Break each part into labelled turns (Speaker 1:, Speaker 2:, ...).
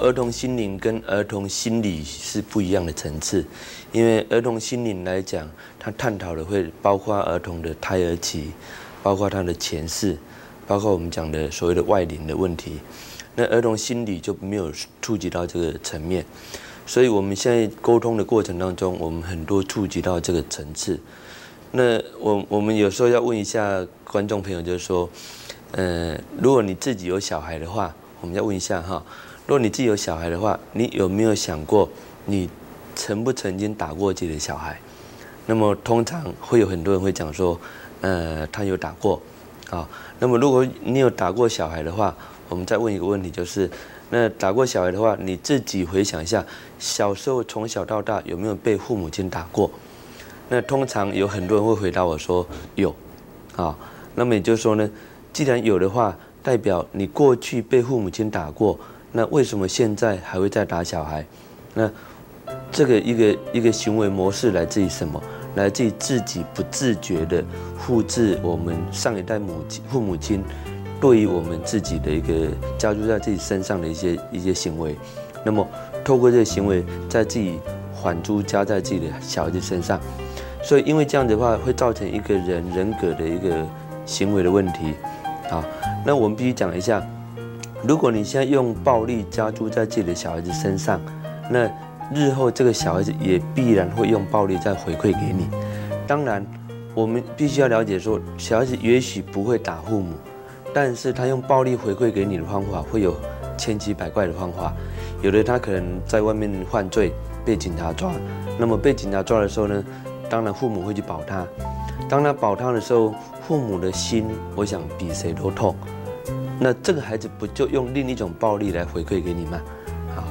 Speaker 1: 儿童心灵跟儿童心理是不一样的层次，因为儿童心灵来讲，它探讨的会包括儿童的胎儿期，包括他的前世，包括我们讲的所谓的外灵的问题。那儿童心理就没有触及到这个层面，所以我们现在沟通的过程当中，我们很多触及到这个层次。那我我们有时候要问一下观众朋友，就是说，呃，如果你自己有小孩的话，我们要问一下哈，如果你自己有小孩的话，你有没有想过，你曾不曾经打过自己的小孩？那么通常会有很多人会讲说，呃，他有打过，啊，那么如果你有打过小孩的话，我们再问一个问题，就是那打过小孩的话，你自己回想一下，小时候从小到大有没有被父母亲打过？那通常有很多人会回答我说有，啊，那么也就是说呢，既然有的话，代表你过去被父母亲打过，那为什么现在还会再打小孩？那这个一个一个行为模式来自于什么？来自于自己不自觉的复制我们上一代母亲父母亲对于我们自己的一个加注在自己身上的一些一些行为，那么透过这个行为，在自己反珠加在自己的小孩子身上。所以，因为这样子的话，会造成一个人人格的一个行为的问题，啊，那我们必须讲一下，如果你现在用暴力加注在自己的小孩子身上，那日后这个小孩子也必然会用暴力再回馈给你。当然，我们必须要了解说，小孩子也许不会打父母，但是他用暴力回馈给你的方法会有千奇百怪的方法。有的他可能在外面犯罪被警察抓，那么被警察抓的时候呢？当然，父母会去保他。当他保他的时候，父母的心，我想比谁都痛。那这个孩子不就用另一种暴力来回馈给你吗？好，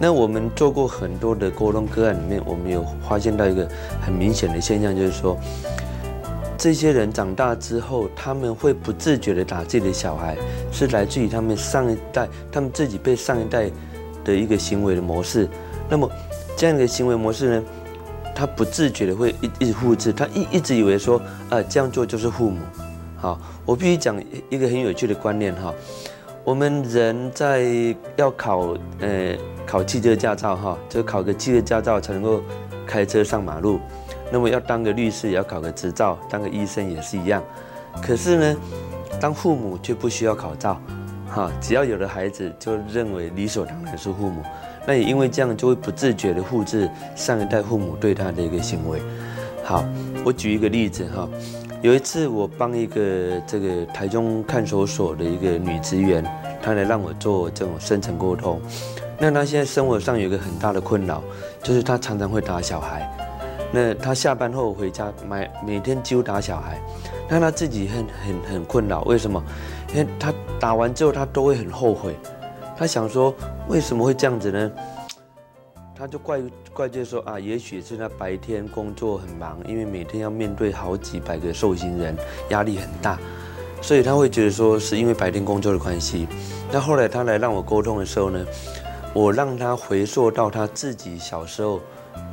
Speaker 1: 那我们做过很多的沟通个案里面，我们有发现到一个很明显的现象，就是说，这些人长大之后，他们会不自觉的打自己的小孩，是来自于他们上一代，他们自己被上一代的一个行为的模式。那么，这样的行为模式呢？他不自觉的会一一直复制，他一一直以为说，呃，这样做就是父母。好，我必须讲一个很有趣的观念哈，我们人在要考呃考汽车驾照哈，就考个汽车驾照才能够开车上马路。那么要当个律师也要考个执照，当个医生也是一样。可是呢，当父母却不需要考照，哈，只要有了孩子就认为理所当然是父母。那也因为这样，就会不自觉的复制上一代父母对他的一个行为。好，我举一个例子哈，有一次我帮一个这个台中看守所的一个女职员，她来让我做这种深层沟通。那她现在生活上有一个很大的困扰，就是她常常会打小孩。那她下班后回家，每每天几乎打小孩，那她自己很很很困扰。为什么？因为她打完之后，她都会很后悔。她想说，为什么会这样子呢？他就怪怪罪说啊，也许是他白天工作很忙，因为每天要面对好几百个受刑人，压力很大，所以他会觉得说是因为白天工作的关系。那后来他来让我沟通的时候呢，我让他回溯到他自己小时候，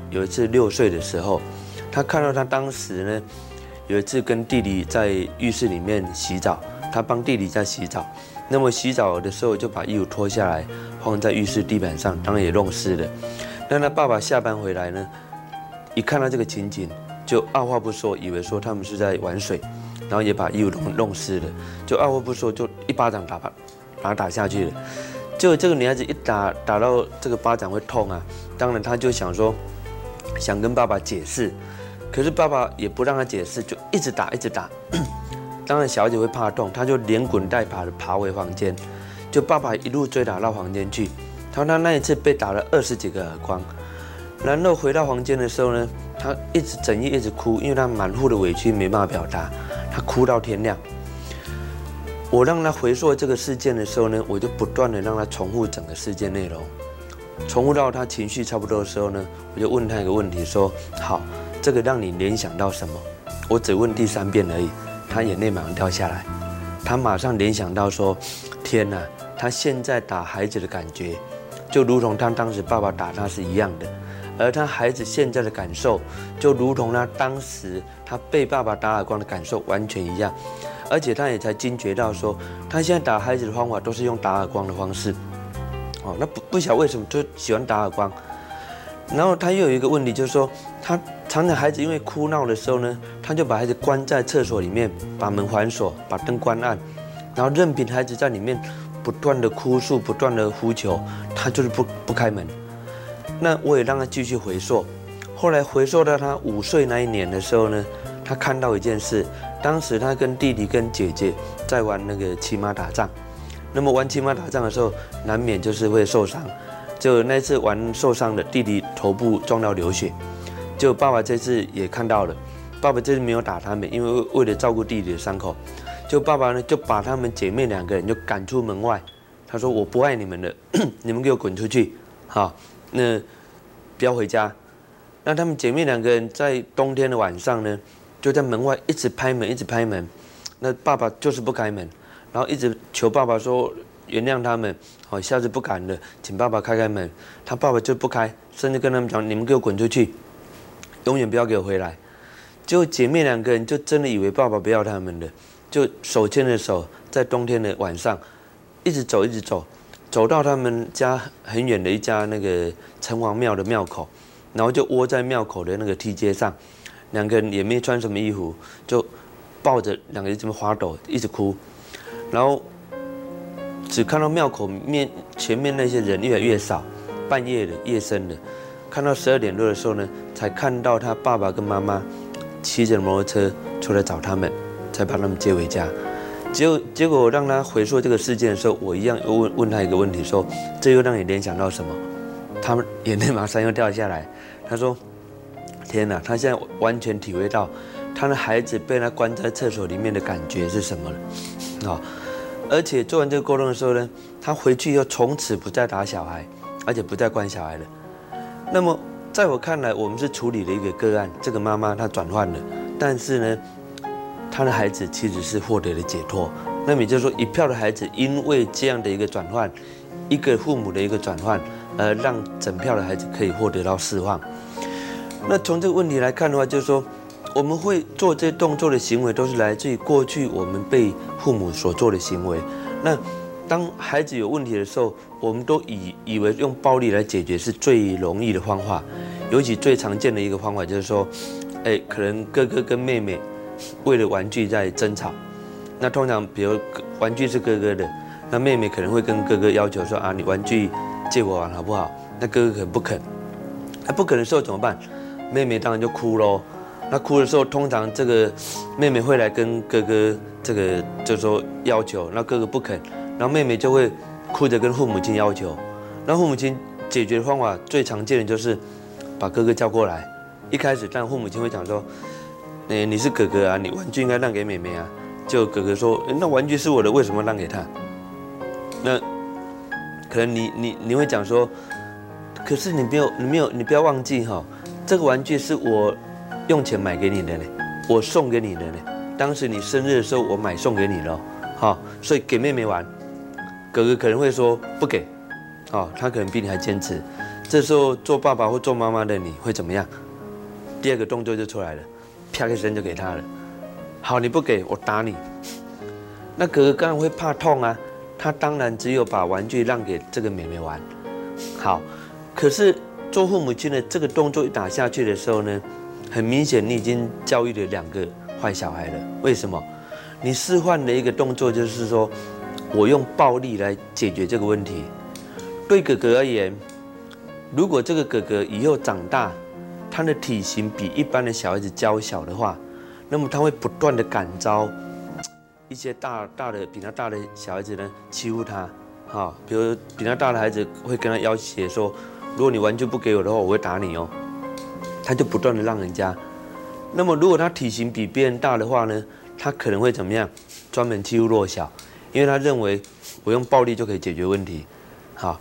Speaker 1: 有一次六岁的时候，他看到他当时呢，有一次跟弟弟在浴室里面洗澡，他帮弟弟在洗澡。那么洗澡的时候就把衣服脱下来放在浴室地板上，当然也弄湿了。那他爸爸下班回来呢，一看到这个情景，就二话不说，以为说他们是在玩水，然后也把衣服弄弄湿了，就二话不说就一巴掌打把把他打下去了。就这个女孩子一打打到这个巴掌会痛啊，当然他就想说想跟爸爸解释，可是爸爸也不让他解释，就一直打一直打。当然，小姐会怕痛，她就连滚带爬的爬回房间，就爸爸一路追打到房间去。他那一次被打了二十几个耳光，然后回到房间的时候呢，他一直整夜一直哭，因为他满腹的委屈没办法表达，他哭到天亮。我让他回溯这个事件的时候呢，我就不断的让他重复整个事件内容，重复到他情绪差不多的时候呢，我就问他一个问题，说好，这个让你联想到什么？我只问第三遍而已。他眼泪马上掉下来，他马上联想到说：“天哪，他现在打孩子的感觉，就如同他当时爸爸打他是一样的，而他孩子现在的感受，就如同他当时他被爸爸打耳光的感受完全一样，而且他也才惊觉到说，他现在打孩子的方法都是用打耳光的方式，哦，那不不晓得为什么就喜欢打耳光。然后他又有一个问题，就是说他常常孩子因为哭闹的时候呢，他就把孩子关在厕所里面，把门反锁，把灯关暗，然后任凭孩子在里面不断的哭诉，不断的呼求，他就是不不开门。那我也让他继续回溯。后来回溯到他五岁那一年的时候呢，他看到一件事，当时他跟弟弟跟姐姐在玩那个骑马打仗，那么玩骑马打仗的时候，难免就是会受伤。就那次玩受伤的弟弟头部撞到流血，就爸爸这次也看到了，爸爸这次没有打他们，因为为了照顾弟弟的伤口，就爸爸呢就把他们姐妹两个人就赶出门外，他说我不爱你们了，你们给我滚出去，好，那不要回家。那他们姐妹两个人在冬天的晚上呢，就在门外一直拍门，一直拍门，那爸爸就是不开门，然后一直求爸爸说。原谅他们，好，下次不敢了，请爸爸开开门。他爸爸就不开，甚至跟他们讲：“你们给我滚出去，永远不要给我回来。”就姐妹两个人就真的以为爸爸不要他们了，就手牵着手，在冬天的晚上，一直走，一直走，走到他们家很远的一家那个城隍庙的庙口，然后就窝在庙口的那个梯阶上，两个人也没穿什么衣服，就抱着两个人这么发抖，一直哭，然后。只看到庙口面前面那些人越来越少，半夜的夜深了，看到十二点多的时候呢，才看到他爸爸跟妈妈骑着摩托车出来找他们，才把他们接回家。结果结果让他回溯这个事件的时候，我一样又问问他一个问题，说这又让你联想到什么？他们眼泪马上又掉下来。他说：天哪，他现在完全体会到他的孩子被他关在厕所里面的感觉是什么了，啊。而且做完这个沟通的时候呢，他回去又从此不再打小孩，而且不再关小孩了。那么在我看来，我们是处理了一个个案，这个妈妈她转换了，但是呢，他的孩子其实是获得了解脱。那么也就是说，一票的孩子因为这样的一个转换，一个父母的一个转换，而让整票的孩子可以获得到释放。那从这个问题来看的话，就是说。我们会做这些动作的行为，都是来自于过去我们被父母所做的行为。那当孩子有问题的时候，我们都以以为用暴力来解决是最容易的方法。尤其最常见的一个方法就是说，哎，可能哥哥跟妹妹为了玩具在争吵。那通常，比如玩具是哥哥的，那妹妹可能会跟哥哥要求说啊，你玩具借我玩好不好？那哥哥可不肯。那不肯的时候怎么办？妹妹当然就哭喽。那哭的时候，通常这个妹妹会来跟哥哥这个就说要求，那哥哥不肯，然后妹妹就会哭着跟父母亲要求。那父母亲解决的方法最常见的就是把哥哥叫过来。一开始，但父母亲会讲说：“哎，你是哥哥啊，你玩具应该让给妹妹啊。”就哥哥说：“那玩具是我的，为什么让给他？”那可能你你你会讲说：“可是你没有你没有你不要忘记哈，这个玩具是我。”用钱买给你的呢，我送给你的呢。当时你生日的时候，我买送给你了，好，所以给妹妹玩。哥哥可能会说不给，哦，他可能比你还坚持。这时候做爸爸或做妈妈的你会怎么样？第二个动作就出来了，啪一声就给他了。好，你不给我打你。那哥哥当然会怕痛啊，他当然只有把玩具让给这个妹妹玩。好，可是做父母亲的这个动作一打下去的时候呢？很明显，你已经教育了两个坏小孩了。为什么？你示范的一个动作就是说，我用暴力来解决这个问题。对哥哥而言，如果这个哥哥以后长大，他的体型比一般的小孩子娇小的话，那么他会不断的感召一些大大的比他大的小孩子呢欺负他。哈，比如比他大的孩子会跟他要挟说，如果你玩具不给我的话，我会打你哦。他就不断的让人家，那么如果他体型比别人大的话呢，他可能会怎么样？专门欺负弱小，因为他认为我用暴力就可以解决问题。好，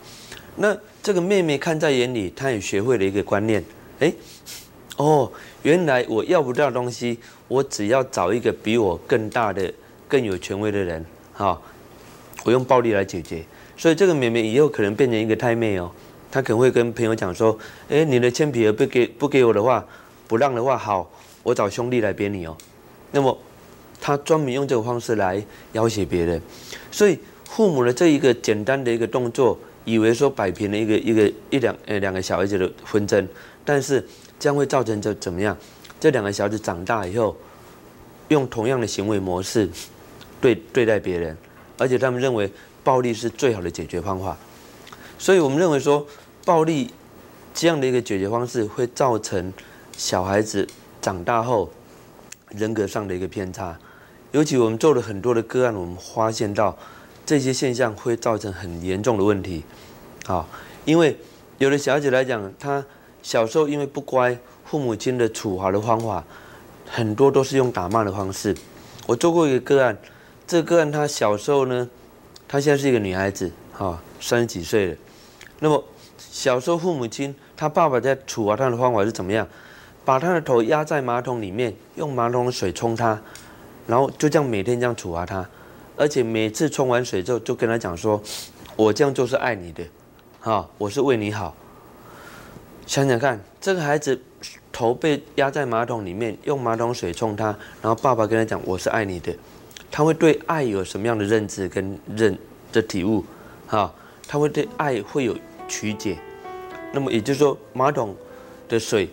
Speaker 1: 那这个妹妹看在眼里，她也学会了一个观念，哎，哦，原来我要不到东西，我只要找一个比我更大的、更有权威的人，好，我用暴力来解决。所以这个妹妹以后可能变成一个太妹哦。她可能会跟朋友讲说：“哎，你的铅笔盒不给不给我的话，不让的话，好，我找兄弟来扁你哦。”那么，他专门用这个方式来要挟别人。所以，父母的这一个简单的一个动作，以为说摆平了一个一个一两呃两个小孩子的纷争，但是将会造成这怎么样？这两个小子长大以后，用同样的行为模式对对待别人，而且他们认为暴力是最好的解决方法，所以我们认为说暴力这样的一个解决方式会造成小孩子长大后人格上的一个偏差。尤其我们做了很多的个案，我们发现到这些现象会造成很严重的问题。好，因为有的小孩子来讲，他小时候因为不乖，父母亲的处罚的方法很多都是用打骂的方式。我做过一个个案，这个个案他小时候呢，他现在是一个女孩子，哈，三十几岁了。那么小时候父母亲他爸爸在处罚他的方法是怎么样？把他的头压在马桶里面，用马桶的水冲他。然后就这样每天这样处罚他，而且每次冲完水之后就跟他讲说：“我这样做是爱你的，哈，我是为你好。”想想看，这个孩子头被压在马桶里面，用马桶水冲他，然后爸爸跟他讲：“我是爱你的。”他会对爱有什么样的认知跟认的体悟？哈，他会对爱会有曲解。那么也就是说，马桶的水，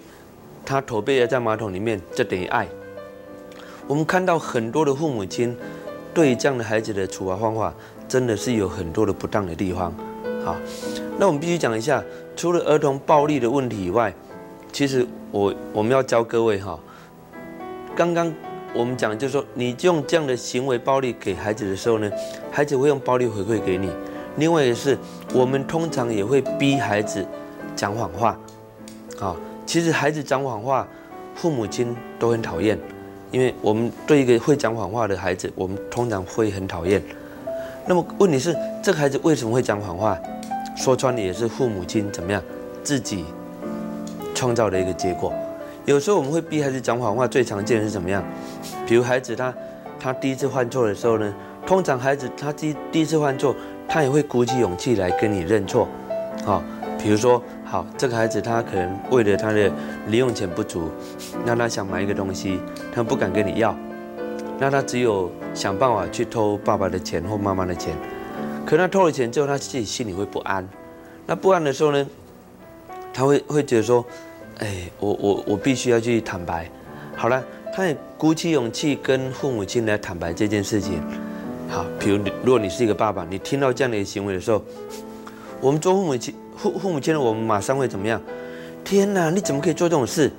Speaker 1: 他头被压在马桶里面，就等于爱。我们看到很多的父母亲对这样的孩子的处罚方法，真的是有很多的不当的地方。好，那我们必须讲一下，除了儿童暴力的问题以外，其实我我们要教各位哈，刚刚我们讲就是说，你用这样的行为暴力给孩子的时候呢，孩子会用暴力回馈给你。另外也是，我们通常也会逼孩子讲谎话。啊，其实孩子讲谎话，父母亲都很讨厌。因为我们对一个会讲谎话的孩子，我们通常会很讨厌。那么问题是，这个孩子为什么会讲谎话？说穿了也是父母亲怎么样自己创造的一个结果。有时候我们会逼孩子讲谎话，最常见的是怎么样？比如孩子他他第一次犯错的时候呢，通常孩子他第第一次犯错，他也会鼓起勇气来跟你认错，啊，比如说。好，这个孩子他可能为了他的零用钱不足，那他想买一个东西，他不敢跟你要，那他只有想办法去偷爸爸的钱或妈妈的钱。可能他偷了钱之后，他自己心里会不安。那不安的时候呢，他会会觉得说，哎，我我我必须要去坦白。好了，他也鼓起勇气跟父母亲来坦白这件事情。好，比如如果你是一个爸爸，你听到这样的行为的时候，我们做父母亲。父父母亲的我们马上会怎么样？天哪，你怎么可以做这种事？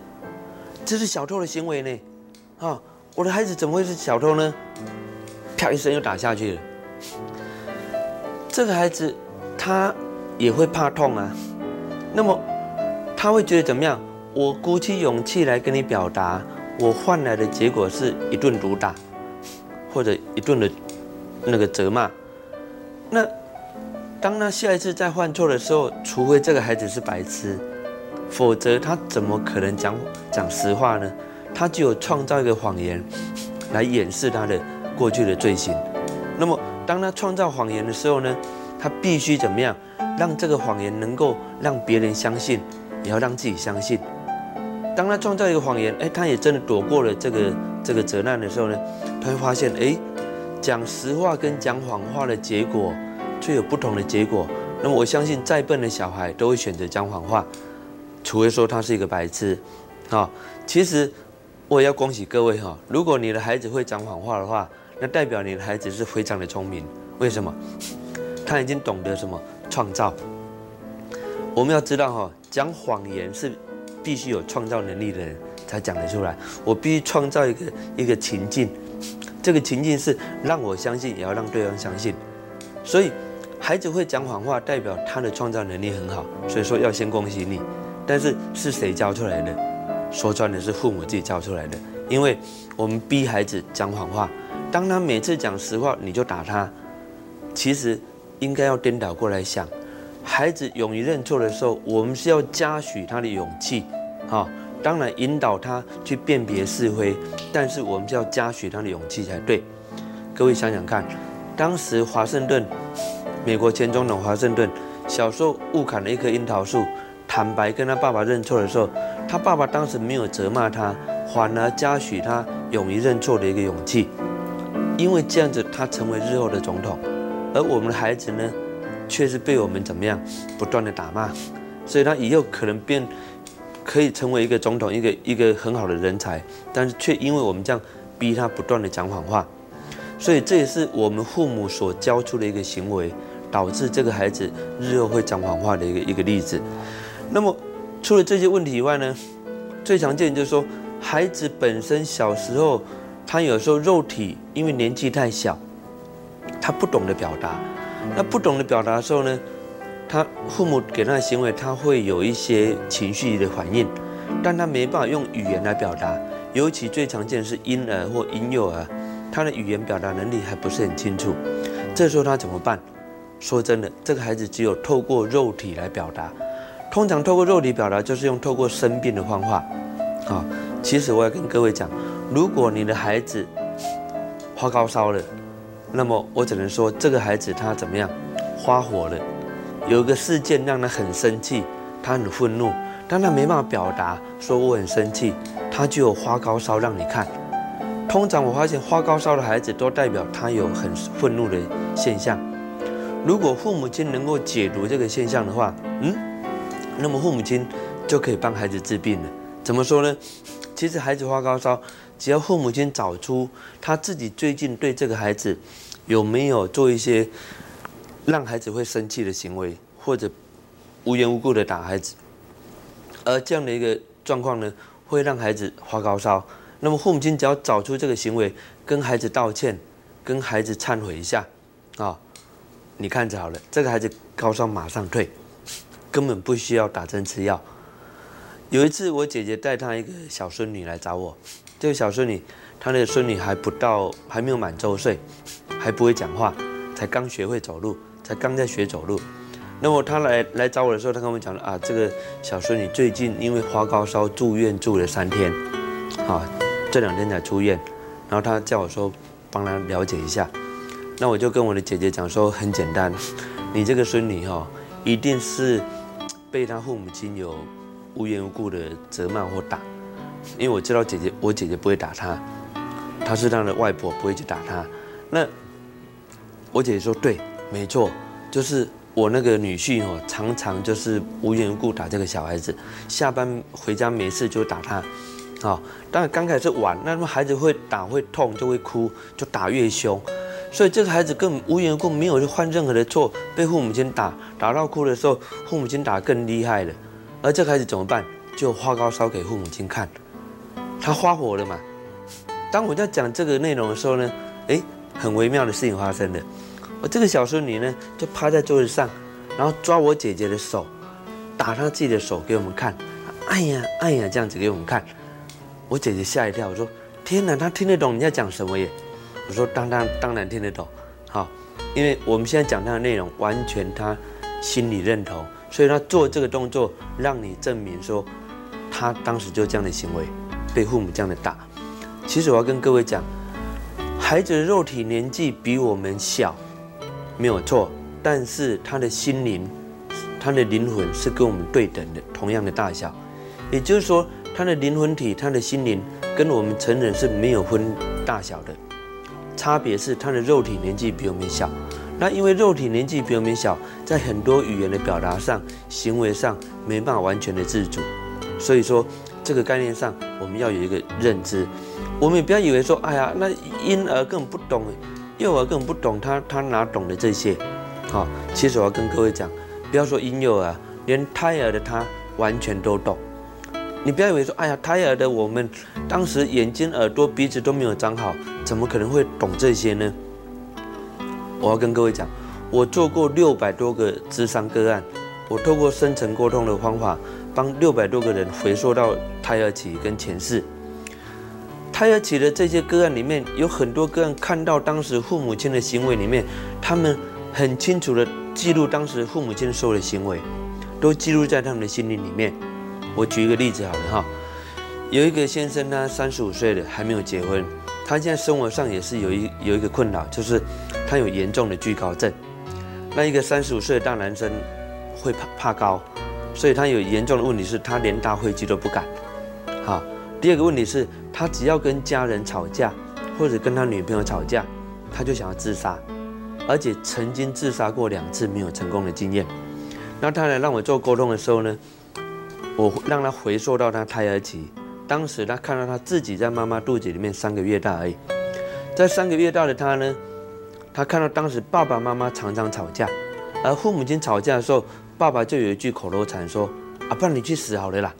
Speaker 1: 这是小偷的行为呢！啊，我的孩子怎么会是小偷呢？啪一声又打下去了。这个孩子他也会怕痛啊。那么他会觉得怎么样？我鼓起勇气来跟你表达，我换来的结果是一顿毒打，或者一顿的那个责骂。那。当他下一次再犯错的时候，除非这个孩子是白痴，否则他怎么可能讲讲实话呢？他就有创造一个谎言来掩饰他的过去的罪行。当他创造谎言的时候呢，他必须怎么样？让这个谎言能够让别人相信，也要让自己相信。当他创造一个谎言，哎，他也真的躲过了这个这个责难的时候呢，他会发现，哎，讲实话跟讲谎话的结果。却有不同的结果。那么我相信，再笨的小孩都会选择讲谎话，除非说他是一个白痴。啊，其实我也要恭喜各位哈，如果你的孩子会讲谎话的话，那代表你的孩子是非常的聪明。为什么？他已经懂得什么创造。我们要知道哈，讲谎言是必须有创造能力的人才讲得出来。我必须创造一个一个情境，这个情境是让我相信，也要让对方相信。所以。孩子会讲谎话，代表他的创造能力很好，所以说要先恭喜你。但是是谁教出来的？说穿的是父母自己教出来的。因为我们逼孩子讲谎话，当他每次讲实话，你就打他。其实应该要颠倒过来想，孩子勇于认错的时候，我们是要嘉许他的勇气，哈，当然引导他去辨别是非，但是我们是要嘉许他的勇气才对。各位想想看，当时华盛顿。美国前总统华盛顿小时候误砍了一棵樱桃树，坦白跟他爸爸认错的时候，他爸爸当时没有责骂他，反而嘉许他勇于认错的一个勇气，因为这样子他成为日后的总统。而我们的孩子呢，却是被我们怎么样不断的打骂，所以他以后可能变可以成为一个总统，一个一个很好的人才，但是却因为我们这样逼他不断的讲谎话，所以这也是我们父母所教出的一个行为，导致这个孩子日后会讲谎话的一个一个例子。那么除了这些问题以外呢，最常见就是说孩子本身小时候他有时候肉体因为年纪太小，他不懂得表达。那不懂得表达的时候呢，他父母给他的行为，他会有一些情绪的反应，但他没办法用语言来表达。尤其最常见是婴儿或婴幼儿，他的语言表达能力还不是很清楚。这时候他怎么办？说真的，这个孩子只有透过肉体来表达。通常透过肉体表达，就是用透过生病的方法。啊，其实我要跟各位讲，如果你的孩子发高烧了。那么我只能说，这个孩子他怎么样，发火了，有一个事件让他很生气，他很愤怒，但他没办法表达，说我很生气，他就有发高烧让你看。通常我发现发高烧的孩子都代表他有很愤怒的现象。如果父母亲能够解读这个现象的话，嗯，那么父母亲就可以帮孩子治病了。怎么说呢？其实孩子发高烧。只要父母亲找出他自己最近对这个孩子有没有做一些让孩子会生气的行为，或者无缘无故的打孩子，而这样的一个状况呢，会让孩子发高烧。那么父母亲只要找出这个行为，跟孩子道歉，跟孩子忏悔一下，啊，你看着好了，这个孩子高烧马上退，根本不需要打针吃药。有一次，我姐姐带她一个小孙女来找我。这个小孙女，她那个孙女还不到，还没有满周岁，还不会讲话，才刚学会走路，才刚在学走路。那么她来来找我的时候，她跟我讲了啊，这个小孙女最近因为发高烧住院住了三天，啊，这两天才出院。然后她叫我说帮她了解一下。那我就跟我的姐姐讲说，很简单，你这个孙女哈，一定是被她父母亲有无缘无故的责骂或打。因为我知道姐姐，我姐姐不会打他，她是他的外婆，不会去打他。那我姐姐说对，没错，就是我那个女婿哦，常常就是无缘无故打这个小孩子，下班回家没事就打他，啊，当然刚开始玩，那么孩子会打会痛就会哭，就打越凶，所以这个孩子根本无缘无故没有去犯任何的错，被父母亲打，打到哭的时候，父母亲打更厉害了，而这孩子怎么办？就发高烧给父母亲看。他发火了嘛？当我在讲这个内容的时候呢，哎，很微妙的事情发生了。我这个小孙女呢，就趴在桌子上，然后抓我姐姐的手，打她自己的手给我们看。哎呀，哎呀，这样子给我们看。我姐姐吓一跳，我说：天哪，她听得懂你在讲什么耶？我说：当当当然听得懂，好，因为我们现在讲她的内容，完全她心里认同，所以她做这个动作，让你证明说，她当时就这样的行为。被父母这样的打，其实我要跟各位讲，孩子的肉体年纪比我们小，没有错，但是他的心灵，他的灵魂是跟我们对等的，同样的大小。也就是说，他的灵魂体，他的心灵跟我们成人是没有分大小的，差别是他的肉体年纪比我们小。那因为肉体年纪比我们小，在很多语言的表达上、行为上没办法完全的自主，所以说。这个概念上，我们要有一个认知，我们也不要以为说，哎呀，那婴儿根本不懂，幼儿根本不懂，他他哪懂得这些？好，其实我要跟各位讲，不要说婴幼儿，连胎儿的他完全都懂。你不要以为说，哎呀，胎儿的我们当时眼睛、耳朵、鼻子都没有长好，怎么可能会懂这些呢？我要跟各位讲，我做过六百多个智商个案，我透过深层沟通的方法。帮六百多个人回溯到胎儿期跟前世，胎儿期的这些个案里面，有很多个案看到当时父母亲的行为里面，他们很清楚的记录当时父母亲受的行为，都记录在他们的心灵里面。我举一个例子好了哈，有一个先生呢，三十五岁了还没有结婚，他现在生活上也是有一有一个困扰，就是他有严重的惧高症。那一个三十五岁的大男生会怕怕高。所以他有严重的问题，是他连搭飞机都不敢。好，第二个问题是，他只要跟家人吵架，或者跟他女朋友吵架，他就想要自杀。而且曾经自杀过两次没有成功的经验。那他来让我做沟通的时候呢，我让他回溯到他胎儿期，当时他看到他自己在妈妈肚子里面三个月大而已，在三个月大的他呢，他看到当时爸爸妈妈常常吵架，而父母亲吵架的时候，爸爸就有一句口头禅说：“啊，不然你去死好了啦，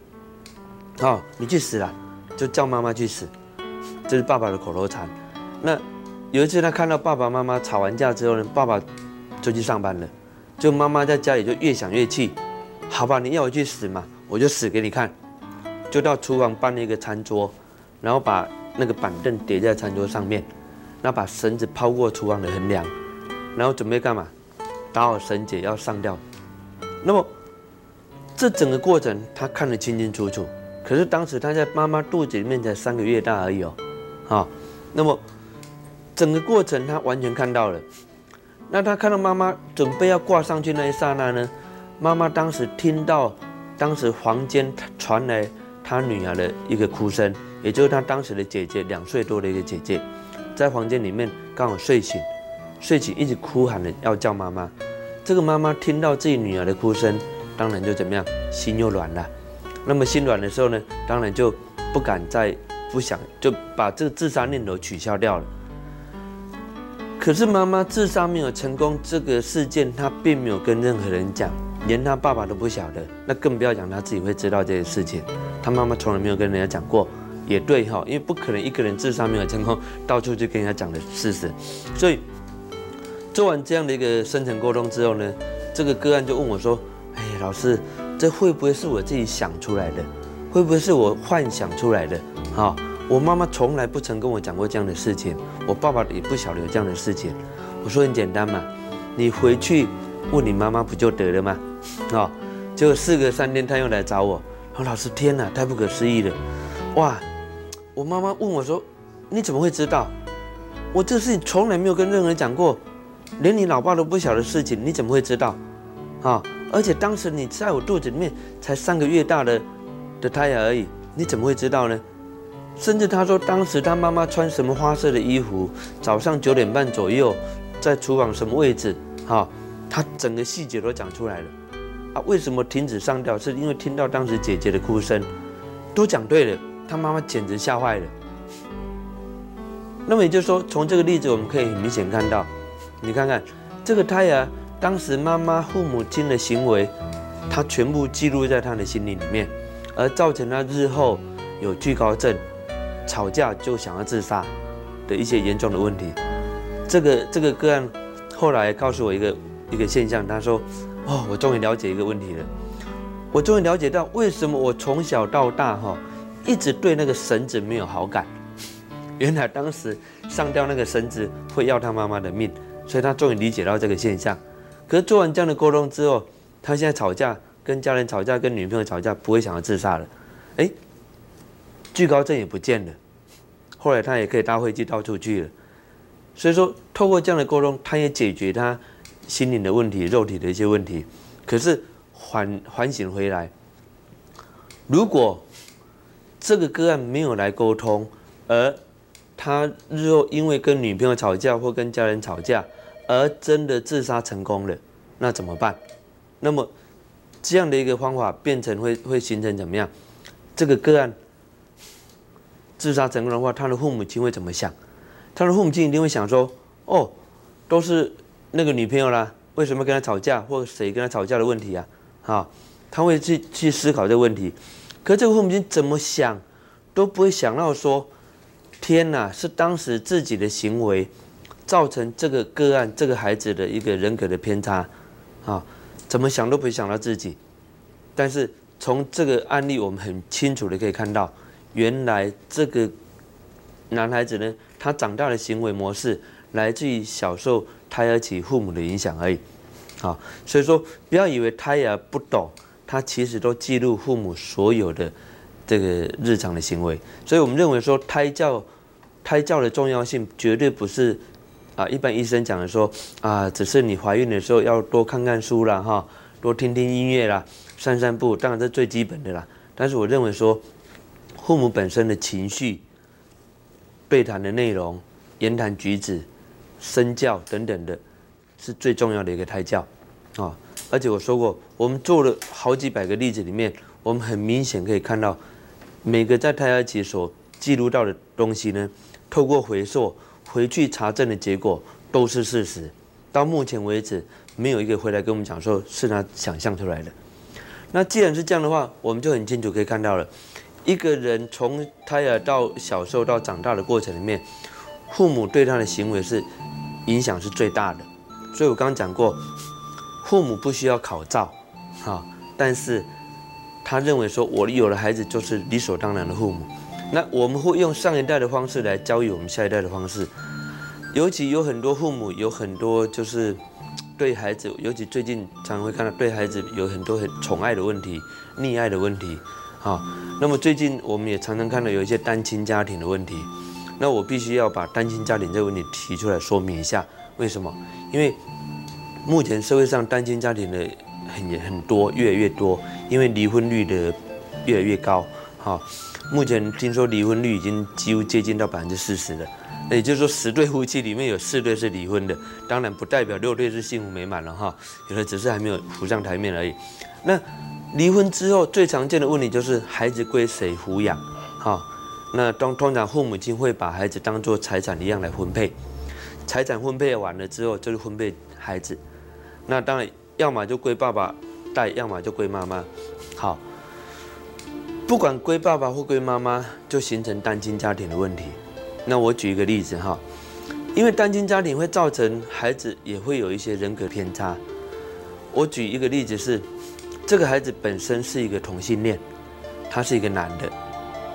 Speaker 1: 好，你去死啦，就叫妈妈去死。”这是爸爸的口头禅。那有一次他看到爸爸妈妈吵完架之后呢，爸爸就去上班了。就妈妈在家里就越想越气，好吧，你要我去死嘛，我就死给你看。就到厨房搬了一个餐桌，然后把那个板凳叠在餐桌上面，然后把绳子抛过厨房的横梁，然后准备干嘛？打好绳结要上吊。那么这整个过程他看得清清楚楚，可是当时他在妈妈肚子里面才三个月大而已哦，好，那么整个过程他完全看到了。那他看到妈妈准备要挂上去那一刹那呢，妈妈当时听到，当时房间传来他女儿的一个哭声，也就是他当时的姐姐，两岁多的一个姐姐，在房间里面刚好睡醒，睡醒一直哭喊的要叫妈妈。这个妈妈听到自己女儿的哭声，当然就怎么样，心又软了。那么心软的时候呢，当然就不敢再不想，就把这个自杀念头取消掉了。可是妈妈自杀没有成功这个事件，她并没有跟任何人讲，连她爸爸都不晓得，那更不要讲她自己会知道这些事情。她妈妈从来没有跟人家讲过，也对哈，因为不可能一个人自杀没有成功，到处去跟人家讲的事实。所以做完这样的一个深层沟通之后呢，这个个案就问我说：“哎，老师，这会不会是我自己想出来的？会不会是我幻想出来的？哈？”我妈妈从来不曾跟我讲过这样的事情，我爸爸也不晓得有这样的事情。我说很简单嘛，你回去问你妈妈不就得了吗？啊，结果事隔三天他又来找我，说老师天哪，太不可思议了！哇，我妈妈问我说，你怎么会知道？我这事情从来没有跟任何人讲过，连你老爸都不晓得事情，你怎么会知道？啊，而且当时你在我肚子里面才三个月大的的胎儿而已，你怎么会知道呢？甚至他说，当时他妈妈穿什么花色的衣服，早上九点半左右，在厨房什么位置，哈，他整个细节都讲出来了。啊，为什么停止上吊？是因为听到当时姐姐的哭声，都讲对了。他妈妈简直吓坏了。那么也就是说，从这个例子我们可以很明显看到，你看看这个胎儿当时妈妈父母亲的行为，他全部记录在他的心灵里面，而造成他日后有惧高症。吵架就想要自杀的一些严重的问题，这个这个个案后来告诉我一个一个现象，他说：“哦，我终于了解一个问题了，我终于了解到为什么我从小到大哈一直对那个绳子没有好感。原来当时上吊那个绳子会要他妈妈的命，所以他终于理解到这个现象。可是做完这样的沟通之后，他现在吵架跟家人吵架跟女朋友吵架不会想要自杀了，哎。”惧高症也不见了，后来他也可以搭飞机到处去了。所以说，透过这样的沟通，他也解决他心灵的问题、肉体的一些问题。可是缓缓醒回来，如果这个个案没有来沟通，而他日后因为跟女朋友吵架或跟家人吵架，而真的自杀成功了，那怎么办？那么这样的一个方法变成会会形成怎么样？这个个案。自杀成功的话，他的父母亲会怎么想？他的父母亲一定会想说：“哦，都是那个女朋友啦，为什么跟他吵架，或谁跟他吵架的问题啊？”哈，他会去去思考这个问题。可这个父母亲怎么想，都不会想到说：“天哪，是当时自己的行为造成这个个案、这个孩子的一个人格的偏差。”啊，怎么想都不会想到自己。但是从这个案例，我们很清楚的可以看到。原来这个男孩子呢，他长大的行为模式来自于小时候胎儿期父母的影响而已，啊，所以说不要以为胎儿不懂，他其实都记录父母所有的这个日常的行为，所以我们认为说胎教胎教的重要性绝对不是啊，一般医生讲的说啊，只是你怀孕的时候要多看看书啦，哈，多听听音乐啦，散散步，当然这最基本的啦，但是我认为说。父母本身的情绪、对谈的内容、言谈举止、身教等等的，是最重要的一个胎教，啊，而且我说过，我们做了好几百个例子里面，我们很明显可以看到，每个在胎儿期所记录到的东西呢，透过回溯回去查证的结果都是事实。到目前为止，没有一个回来跟我们讲说是他想象出来的。那既然是这样的话，我们就很清楚可以看到了，一个人从胎儿到小时候到长大的过程里面，父母对他的行为是影响是最大的。所以我刚刚讲过，父母不需要考照，哈，但是他认为说我有了孩子就是理所当然的父母。那我们会用上一代的方式来教育我们下一代的方式。尤其有很多父母有很多就是对孩子，尤其最近常常会看到对孩子有很多很宠爱的问题、溺爱的问题，啊，那么最近我们也常常看到有一些单亲家庭的问题，那我必须要把单亲家庭这个问题提出来说明一下，为什么？因为目前社会上单亲家庭的很很多，越来越多，因为离婚率的越来越高，哈，目前听说离婚率已经几乎接近到百分之四十了。也就是说，十对夫妻里面有四对是离婚的，当然不代表六对是幸福美满了哈，有的只是还没有浮上台面而已。那离婚之后最常见的问题就是孩子归谁抚养？哈，那通通常父母亲会把孩子当做财产一样来分配，财产分配完了之后就是分配孩子。那当然，要么就归爸爸带，要么就归妈妈。好，不管归爸爸或归妈妈，就形成单亲家庭的问题。那我举一个例子哈，因为单亲家庭会造成孩子也会有一些人格偏差。我举一个例子是，这个孩子本身是一个同性恋，他是一个男的，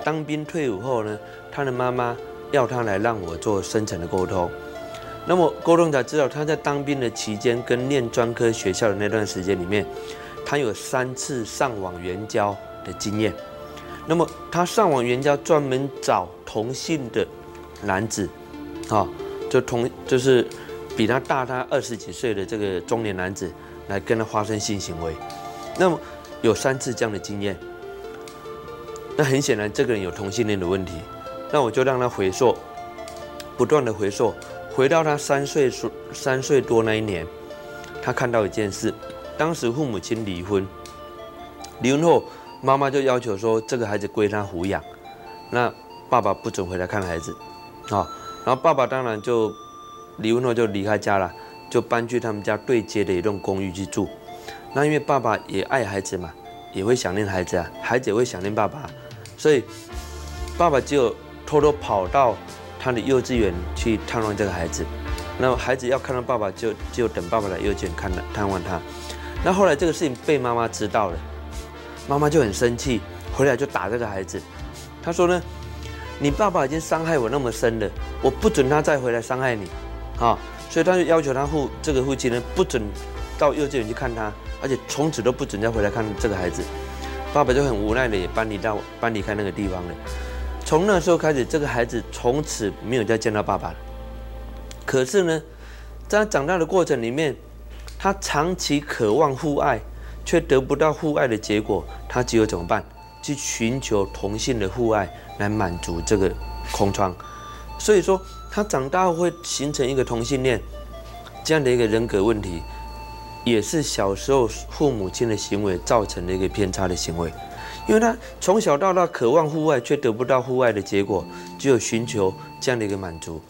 Speaker 1: 当兵退伍后呢，他的妈妈要他来让我做深层的沟通。那么沟通才知道，他在当兵的期间跟念专科学校的那段时间里面，他有三次上网援交的经验。那么他上网援交专门找同性的。男子，啊，就同就是比他大他二十几岁的这个中年男子来跟他发生性行为，那么有三次这样的经验，那很显然这个人有同性恋的问题，那我就让他回溯，不断的回溯，回到他三岁三岁多那一年，他看到一件事，当时父母亲离婚，离婚后妈妈就要求说这个孩子归他抚养，那爸爸不准回来看孩子。啊，然后爸爸当然就离婚后就离开家了，就搬去他们家对接的一栋公寓去住。那因为爸爸也爱孩子嘛，也会想念孩子啊，孩子也会想念爸爸，所以爸爸就偷偷跑到他的幼稚园去探望这个孩子。那孩子要看到爸爸，就就等爸爸来幼稚园看探望他。那后来这个事情被妈妈知道了，妈妈就很生气，回来就打这个孩子。他说呢。你爸爸已经伤害我那么深了，我不准他再回来伤害你，啊，所以他就要求他父这个父亲呢，不准到幼稚园去看他，而且从此都不准再回来看这个孩子。爸爸就很无奈的也搬离到搬离开那个地方了。从那时候开始，这个孩子从此没有再见到爸爸了。可是呢，在他长大的过程里面，他长期渴望父爱，却得不到父爱的结果，他只有怎么办？去寻求同性的父爱。来满足这个空窗，所以说他长大后会形成一个同性恋这样的一个人格问题，也是小时候父母亲的行为造成的一个偏差的行为，因为他从小到大渴望父爱却得不到父爱的结果，只有寻求这样的一个满足。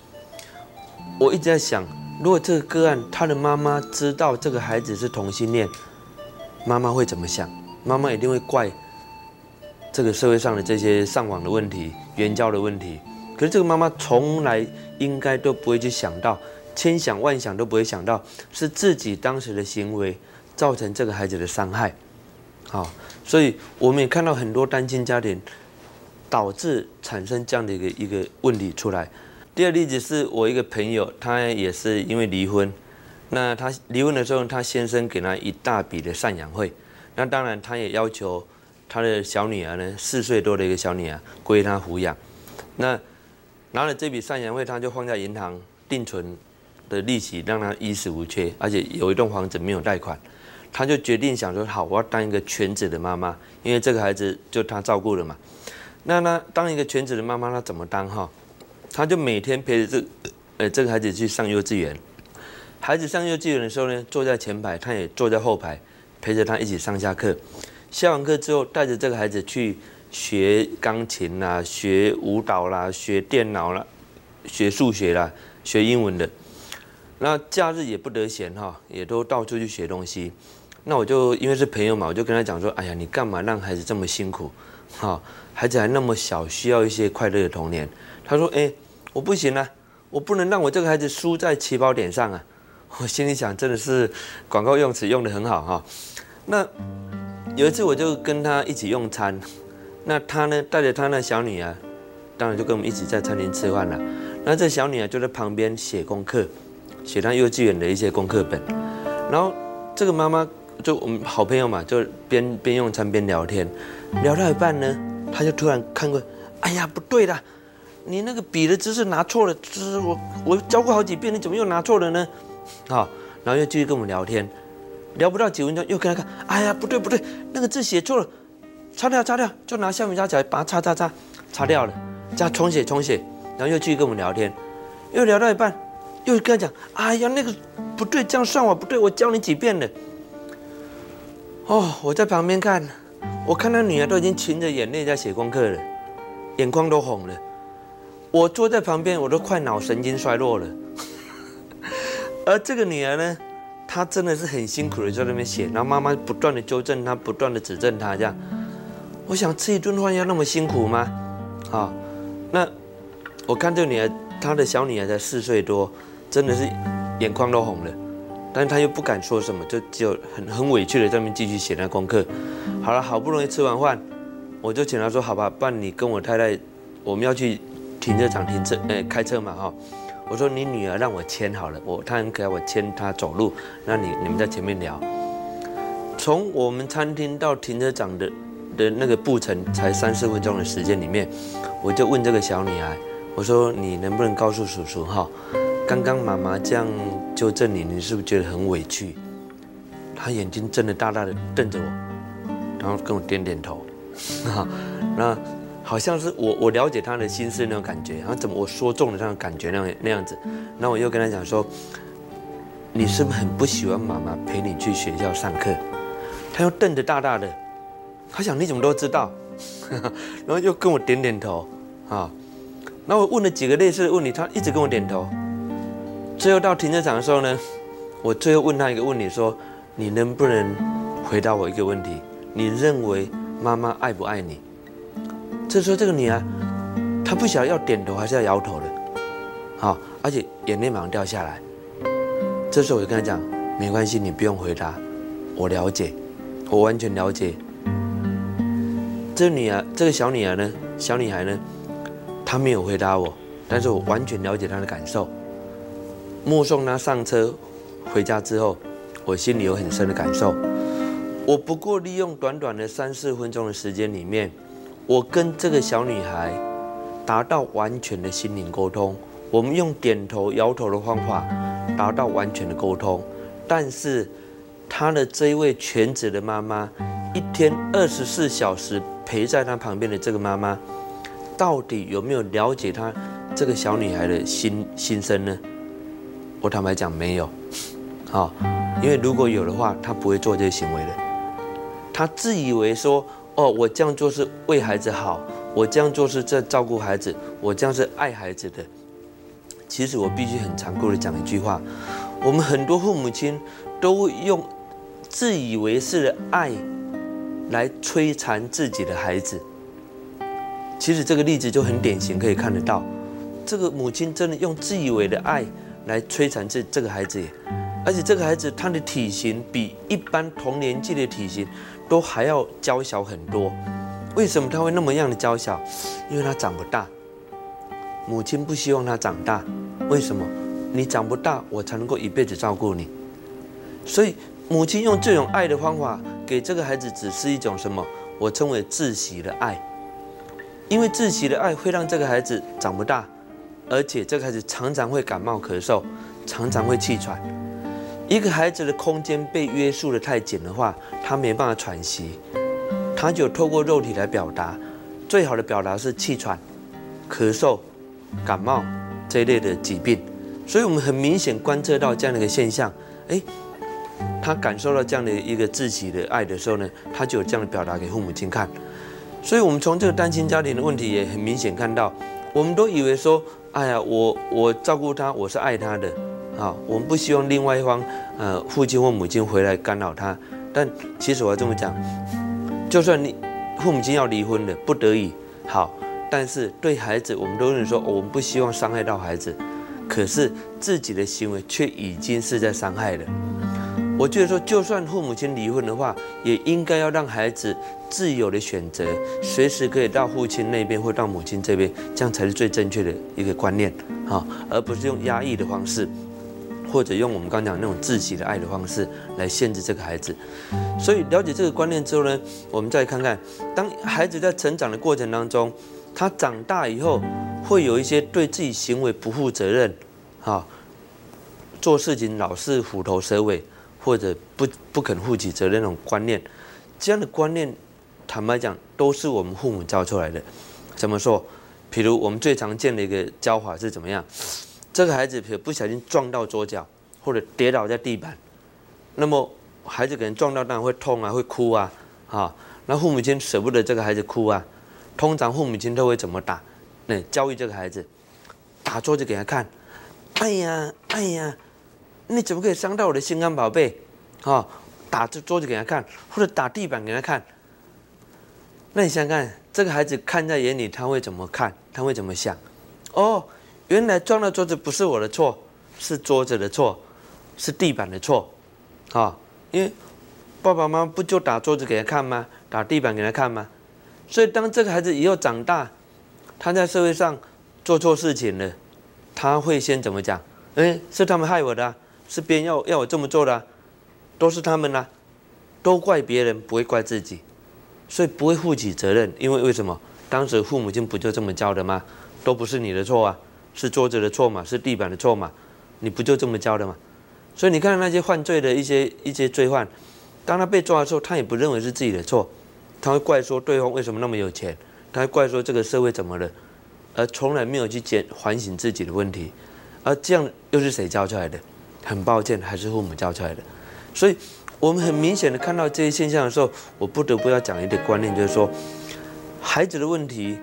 Speaker 1: 我一直在想，如果这个个案他的妈妈知道这个孩子是同性恋，妈妈会怎么想？妈妈一定会怪。这个社会上的这些上网的问题、援交的问题，可是这个妈妈从来应该都不会去想到，千想万想都不会想到是自己当时的行为造成这个孩子的伤害。好，所以我们也看到很多单亲家庭导致产生这样的一个一个问题出来。第二例子是我一个朋友，他也是因为离婚，那他离婚的时候，他先生给他一大笔的赡养费，那当然他也要求。他的小女儿呢，四岁多的一个小女儿归他抚养。那拿了这笔赡养费，他就放在银行定存的利息，让他衣食无缺，而且有一栋房子没有贷款。他就决定想说：好，我要当一个全职的妈妈，因为这个孩子就他照顾了嘛。那那当一个全职的妈妈，她怎么当哈？他就每天陪着这呃这个孩子去上幼稚园，孩子上幼稚园的时候呢，坐在前排，他也坐在后排，陪着他一起上下课。下完课之后，带着这个孩子去学钢琴啦、学舞蹈啦、学电脑啦、学数学啦、学英文的。那假日也不得闲哈，也都到处去学东西。那我就因为是朋友嘛，我就跟他讲说：“哎呀，你干嘛让孩子这么辛苦？哈，孩子还那么小，需要一些快乐的童年。”他说：“哎，我不行啊，我不能让我这个孩子输在起跑点上啊。”我心里想，真的是广告用词用得很好哈。那有一次我就跟他一起用餐，那他呢带着他那小女儿，当然就跟我们一起在餐厅吃饭了。那这小女儿就在旁边写功课。写她幼稚园的一些功课本，然后这个妈妈就我们好朋友嘛，就边边用餐边聊天，聊到一半呢，他就突然看过，哎呀不对啦，你那个笔的姿势拿错了，就是我我教过好几遍，你怎么又拿错了呢？好，然后又继续跟我们聊天，聊不到几分钟又跟他看，哎呀不对不对，那个字写错了，擦掉擦掉，就拿橡皮擦起来把它擦擦擦，擦掉了，再重写重写，然后又继续跟我们聊天，又聊到一半。又跟他讲，哎呀，那个不对，这样算我不对，我教你几遍了。哦，我在旁边看，我看他女儿都已经噙着眼泪在写功课了，眼眶都红了。我坐在旁边，我都快脑神经衰弱了。而这个女儿呢，她真的是很辛苦的在那边写，然后妈妈不断的纠正她，不断的指正她，这样。我想吃一顿饭要那么辛苦吗？好，那我看这个女儿，她的小女儿才四岁多。真的是眼眶都红了，但是他又不敢说什么，就只有很很委屈的在那边继续写那功课。好了，好不容易吃完饭，我就请他说：“好吧，不然你跟我太太，我们要去停车场停车，哎，开车嘛，哈。”我说：“你女儿让我牵好了，我她很可爱，我牵她走路，那你你们在前面聊。”从我们餐厅到停车场的的那个步程才三四分钟的时间里面，我就问这个小女孩：“我说你能不能告诉叔叔哈？”刚刚妈妈这样纠正你，你是不是觉得很委屈？她眼睛睁得大大的瞪着我，然后跟我点点头，啊，那好像是我我了解他的心思那种感觉，然后怎么我说中了那种感觉那样那样子，那我又跟他讲说，你是不是很不喜欢妈妈陪你去学校上课？他又瞪得大大的，他想你怎么都知道，然后又跟我点点头，啊，那我问了几个类似的问题，他一直跟我点头。最后到停车场的时候呢，我最后问他一个问题，说：“你能不能回答我一个问题？你认为妈妈爱不爱你？”这时候这个女儿，她不晓得要点头还是要摇头了，好，而且眼泪马上掉下来。这时候我就跟她讲：“没关系，你不用回答，我了解，我完全了解。”这女儿，这个小女儿呢，小女孩呢，她没有回答我，但是我完全了解她的感受。目送她上车回家之后，我心里有很深的感受。我不过利用短短的三四分钟的时间里面，我跟这个小女孩达到完全的心灵沟通。我们用点头摇头的方法达到完全的沟通。但是，她的这一位全职的妈妈，一天二十四小时陪在她旁边的这个妈妈，到底有没有了解她这个小女孩的心心声呢？我坦白讲，没有，好，因为如果有的话，她不会做这些行为的。她自以为说，哦，我这样做是为孩子好，我这样做是在照顾孩子，我这样是爱孩子的。其实我必须很残酷的讲一句话，我们很多父母亲都用自以为是的爱来摧残自己的孩子。其实这个例子就很典型，可以看得到，这个母亲真的用自以为的爱。来摧残这这个孩子，而且这个孩子他的体型比一般同年纪的体型都还要娇小很多。为什么他会那么样的娇小？因为他长不大。母亲不希望他长大。为什么？你长不大，我才能够一辈子照顾你。所以母亲用这种爱的方法给这个孩子，只是一种什么？我称为窒息的爱。因为窒息的爱会让这个孩子长不大。而且这个孩子常常会感冒咳嗽，常常会气喘。一个孩子的空间被约束的太紧的话，他没办法喘息，他就透过肉体来表达。最好的表达是气喘、咳嗽、感冒这一类的疾病。所以我们很明显观测到这样的一个现象，哎，他感受到这样的一个自己的爱的时候呢，他就有这样的表达给父母亲看。所以，我们从这个单亲家庭的问题也很明显看到，我们都以为说，哎呀，我我照顾他，我是爱他的，啊，我们不希望另外一方，呃，父亲或母亲回来干扰他。但其实我要这么讲，就算你父母亲要离婚了，不得已，好，但是对孩子，我们都认为说，我们不希望伤害到孩子。可是自己的行为却已经是在伤害了。我觉得说，就算父母亲离婚的话，也应该要让孩子自由的选择，随时可以到父亲那边或到母亲这边，这样才是最正确的一个观念啊，而不是用压抑的方式，或者用我们刚讲那种自己的爱的方式来限制这个孩子。所以了解这个观念之后呢，我们再看看，当孩子在成长的过程当中，他长大以后。会有一些对自己行为不负责任，哈，做事情老是虎头蛇尾，或者不不肯负起责任那种观念，这样的观念，坦白讲，都是我们父母教出来的。怎么说？比如我们最常见的一个教法是怎么样？这个孩子如不小心撞到桌角，或者跌倒在地板，那么孩子可能撞到当然会痛啊，会哭啊，哈，那父母亲舍不得这个孩子哭啊，通常父母亲都会怎么打？那教育这个孩子，打桌子给他看，哎呀，哎呀，你怎么可以伤到我的心肝宝贝？哈，打这桌子给他看，或者打地板给他看。那你想想看，这个孩子看在眼里，他会怎么看？他会怎么想？哦，原来撞到桌子不是我的错，是桌子的错，是地板的错，啊，因为爸爸妈妈不就打桌子给他看吗？打地板给他看吗？所以当这个孩子以后长大，他在社会上做错事情了，他会先怎么讲？哎，是他们害我的，是别人要要我这么做的，都是他们啦，都怪别人，不会怪自己，所以不会负起责任。因为为什么？当时父母亲不就这么教的吗？都不是你的错啊，是桌子的错嘛，是地板的错嘛，你不就这么教的吗？所以你看那些犯罪的一些一些罪犯，当他被抓的时候，他也不认为是自己的错，他会怪说对方为什么那么有钱。他会怪说这个社会怎么了，而从来没有去检反省自己的问题，而这样又是谁教出来的？很抱歉，还是父母教出来的。所以，我们很明显的看到这些现象的时候，我不得不要讲一点观念，就是说，孩子的问题，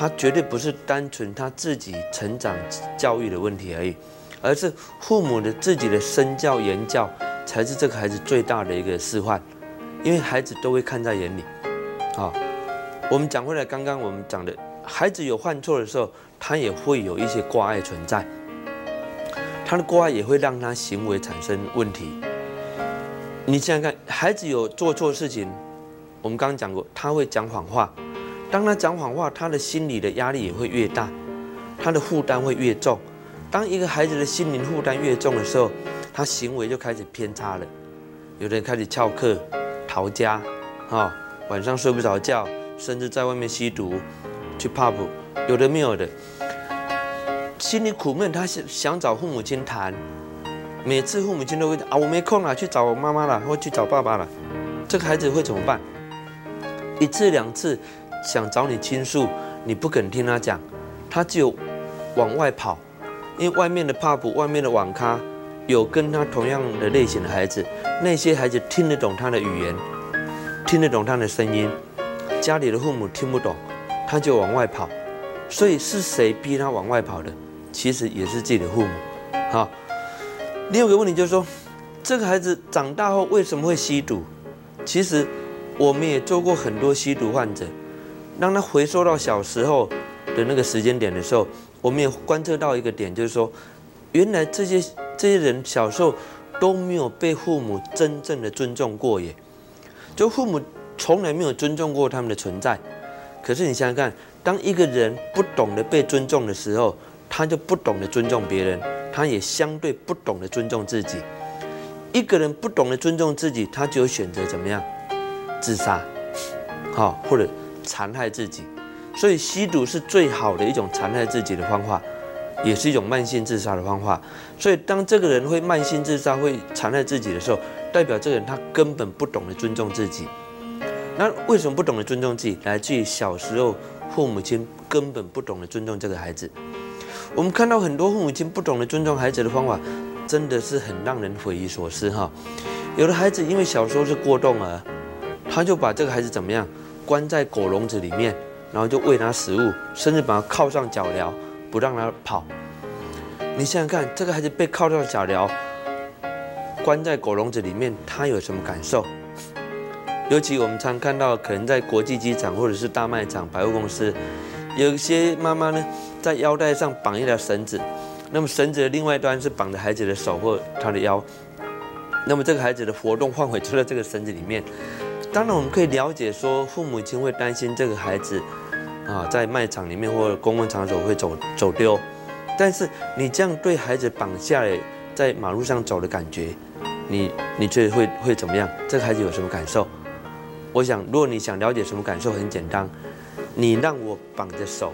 Speaker 1: 他绝对不是单纯他自己成长教育的问题而已，而是父母的自己的身教言教，才是这个孩子最大的一个示范，因为孩子都会看在眼里，啊。我们讲回来，刚刚我们讲的，孩子有犯错的时候，他也会有一些挂碍存在，他的挂碍也会让他行为产生问题。你想想看，孩子有做错事情，我们刚刚讲过，他会讲谎话，当他讲谎话，他的心理的压力也会越大，他的负担会越重。当一个孩子的心灵负担越重的时候，他行为就开始偏差了，有的人开始翘课、逃家，啊，晚上睡不着觉。甚至在外面吸毒，去 pub，有的没有的，心里苦闷，他想想找父母亲谈，每次父母亲都会啊，我没空了，去找我妈妈了，或去找爸爸了，这个孩子会怎么办？一次两次想找你倾诉，你不肯听他讲，他就往外跑，因为外面的 pub，外面的网咖有跟他同样的类型的孩子，那些孩子听得懂他的语言，听得懂他的声音。家里的父母听不懂，他就往外跑，所以是谁逼他往外跑的？其实也是自己的父母。好，另一个问题就是说，这个孩子长大后为什么会吸毒？其实我们也做过很多吸毒患者，让他回溯到小时候的那个时间点的时候，我们也观测到一个点，就是说，原来这些这些人小时候都没有被父母真正的尊重过耶，就父母。从来没有尊重过他们的存在，可是你想想看，当一个人不懂得被尊重的时候，他就不懂得尊重别人，他也相对不懂得尊重自己。一个人不懂得尊重自己，他就选择怎么样？自杀，好，或者残害自己。所以吸毒是最好的一种残害自己的方法，也是一种慢性自杀的方法。所以当这个人会慢性自杀、会残害自己的时候，代表这个人他根本不懂得尊重自己。那为什么不懂得尊重自己？来自于小时候父母亲根本不懂得尊重这个孩子。我们看到很多父母亲不懂得尊重孩子的方法，真的是很让人匪夷所思哈。有的孩子因为小时候是过动儿，他就把这个孩子怎么样，关在狗笼子里面，然后就喂它食物，甚至把它铐上脚镣，不让它跑。你想想看，这个孩子被铐上脚镣，关在狗笼子里面，他有什么感受？尤其我们常看到，可能在国际机场或者是大卖场、百货公司，有一些妈妈呢，在腰带上绑一条绳子，那么绳子的另外一端是绑着孩子的手或他的腰。那么这个孩子的活动范围就在这个绳子里面。当然，我们可以了解说，父母亲会担心这个孩子啊，在卖场里面或者公共场所会走走丢。但是你这样对孩子绑下来，在马路上走的感觉，你你觉得会会怎么样？这个孩子有什么感受？我想，如果你想了解什么感受，很简单，你让我绑着手，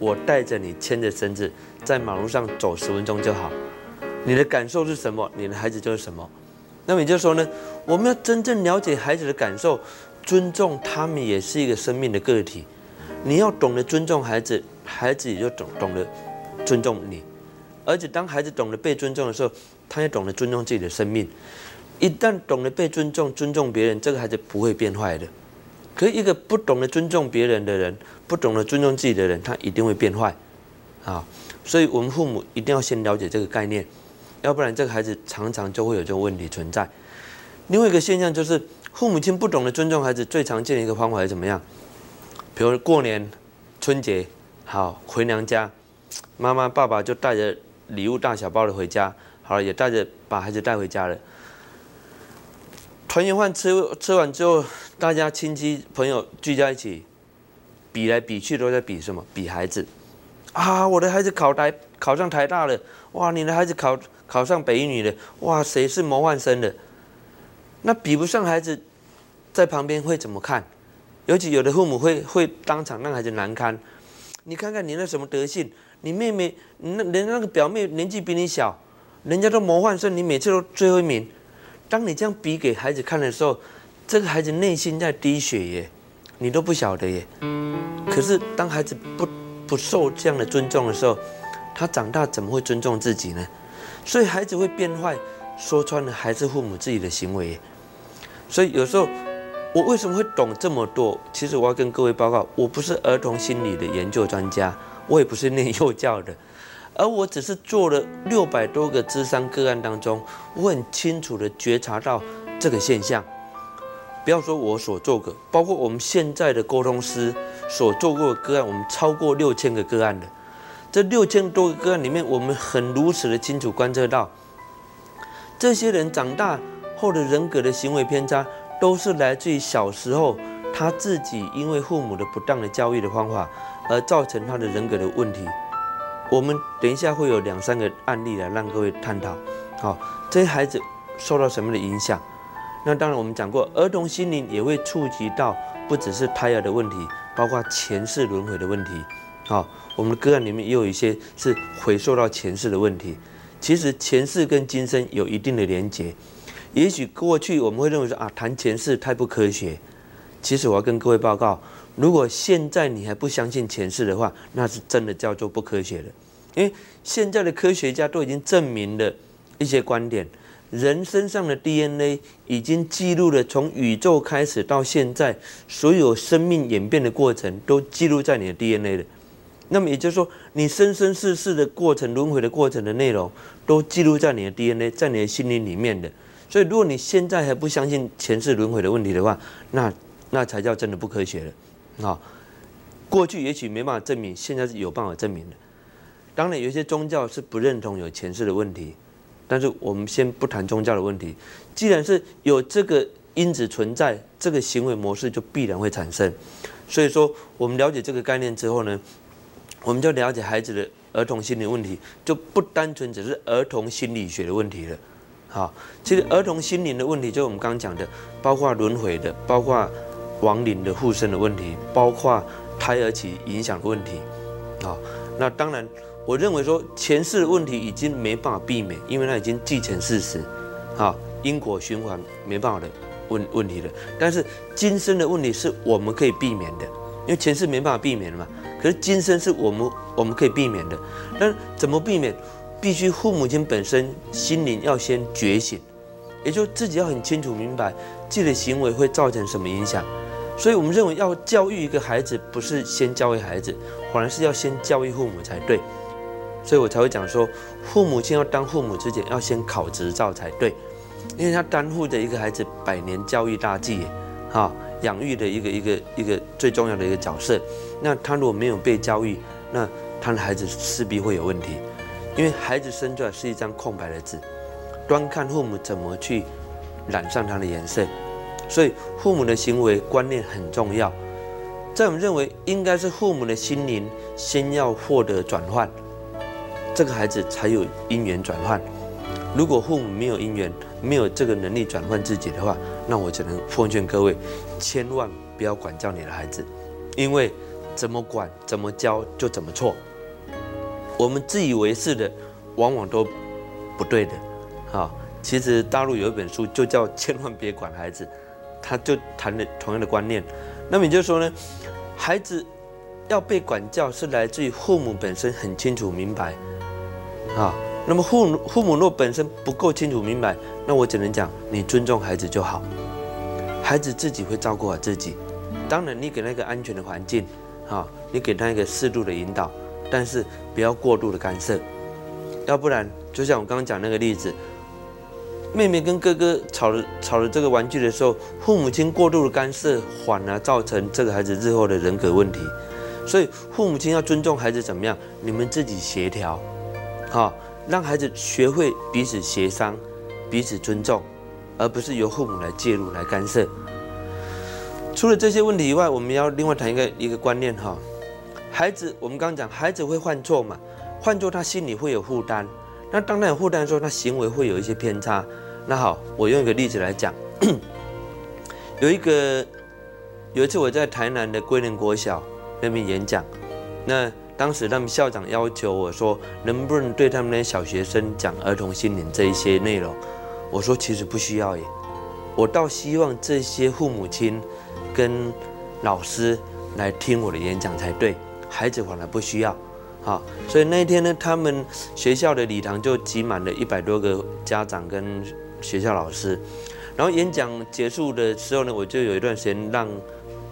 Speaker 1: 我带着你牵着绳子，在马路上走十分钟就好。你的感受是什么？你的孩子就是什么。那么也就是说呢，我们要真正了解孩子的感受，尊重他们也是一个生命的个体。你要懂得尊重孩子，孩子也就懂懂得尊重你。而且当孩子懂得被尊重的时候，他也懂得尊重自己的生命。一旦懂得被尊重、尊重别人，这个孩子不会变坏的。可一个不懂得尊重别人的人，不懂得尊重自己的人，他一定会变坏。啊，所以我们父母一定要先了解这个概念。要不然，这个孩子常常就会有这个问题存在。另外一个现象就是，父母亲不懂得尊重孩子，最常见的一个方法是怎么样？比如过年、春节，好回娘家，妈妈、爸爸就带着礼物大小包的回家，好了，也带着把孩子带回家了。团圆饭吃吃完之后，大家亲戚朋友聚在一起，比来比去都在比什么？比孩子。啊，我的孩子考台考上台大了，哇，你的孩子考。考上北一女的，哇，谁是模范生的？那比不上孩子，在旁边会怎么看？尤其有的父母会会当场让孩子难堪。你看看你那什么德性？你妹妹，那人家那个表妹年纪比你小，人家都模范生，你每次都最后一名。当你这样比给孩子看的时候，这个孩子内心在滴血耶，你都不晓得耶。可是当孩子不不受这样的尊重的时候，他长大怎么会尊重自己呢？所以孩子会变坏，说穿了还是父母自己的行为。所以有时候我为什么会懂这么多？其实我要跟各位报告，我不是儿童心理的研究专家，我也不是念幼教的，而我只是做了六百多个智商个案当中，我很清楚的觉察到这个现象。不要说我所做的，包括我们现在的沟通师所做过的个案，我们超过六千个个案的。这六千多个个案里面，我们很如此的清楚观测到，这些人长大后的人格的行为偏差，都是来自于小时候他自己因为父母的不当的教育的方法，而造成他的人格的问题。我们等一下会有两三个案例来让各位探讨。好，这些孩子受到什么的影响？那当然我们讲过，儿童心灵也会触及到不只是胎儿的问题，包括前世轮回的问题。好。我们的个案里面也有一些是回溯到前世的问题，其实前世跟今生有一定的连结。也许过去我们会认为说啊，谈前世太不科学。其实我要跟各位报告，如果现在你还不相信前世的话，那是真的叫做不科学的。因为现在的科学家都已经证明了一些观点，人身上的 DNA 已经记录了从宇宙开始到现在所有生命演变的过程，都记录在你的 DNA 了。那么也就是说，你生生世世的过程、轮回的过程的内容，都记录在你的 DNA，在你的心灵里面的。所以，如果你现在还不相信前世轮回的问题的话，那那才叫真的不科学了。啊，过去也许没办法证明，现在是有办法证明的。当然，有些宗教是不认同有前世的问题，但是我们先不谈宗教的问题。既然是有这个因子存在，这个行为模式就必然会产生。所以说，我们了解这个概念之后呢？我们就了解孩子的儿童心理问题，就不单纯只是儿童心理学的问题了。好，其实儿童心灵的问题，就我们刚刚讲的，包括轮回的，包括亡灵的附身的问题，包括胎儿期影响的问题。好，那当然，我认为说前世的问题已经没办法避免，因为它已经既成事实。好，因果循环没办法的问问题了。但是今生的问题是我们可以避免的，因为前世没办法避免了嘛。可是今生是我们我们可以避免的。那怎么避免？必须父母亲本身心灵要先觉醒，也就自己要很清楚明白自己的行为会造成什么影响。所以我们认为要教育一个孩子，不是先教育孩子，反而是要先教育父母才对。所以我才会讲说，父母亲要当父母之前，要先考执照才对，因为他担负着一个孩子百年教育大计，哈，养育的一个一个一个最重要的一个角色。那他如果没有被教育，那他的孩子势必会有问题。因为孩子生出来是一张空白的纸，端看父母怎么去染上他的颜色，所以父母的行为观念很重要。在我们认为，应该是父母的心灵先要获得转换，这个孩子才有因缘转换。如果父母没有因缘，没有这个能力转换自己的话，那我只能奉劝各位，千万不要管教你的孩子，因为怎么管怎么教就怎么错。我们自以为是的，往往都不对的，哈。其实大陆有一本书就叫《千万别管孩子》，他就谈了同样的观念。那么也就是说呢，孩子要被管教是来自于父母本身很清楚明白，啊。那么父母父母若本身不够清楚明白，那我只能讲你尊重孩子就好，孩子自己会照顾好自己。当然你给那个安全的环境，啊，你给他一个适度的引导。但是不要过度的干涉，要不然就像我刚刚讲那个例子，妹妹跟哥哥吵了吵了这个玩具的时候，父母亲过度的干涉，反而造成这个孩子日后的人格问题。所以父母亲要尊重孩子怎么样？你们自己协调，好，让孩子学会彼此协商、彼此尊重，而不是由父母来介入来干涉。除了这些问题以外，我们要另外谈一个一个观念哈。孩子，我们刚刚讲，孩子会犯错嘛？犯错他心里会有负担。那当他有负担的时候，他行为会有一些偏差。那好，我用一个例子来讲。有一个有一次我在台南的桂林国小那边演讲，那当时他们校长要求我说，能不能对他们那些小学生讲儿童心灵这一些内容？我说其实不需要耶。我倒希望这些父母亲跟老师来听我的演讲才对。孩子反而不需要，好，所以那一天呢，他们学校的礼堂就挤满了一百多个家长跟学校老师。然后演讲结束的时候呢，我就有一段时间让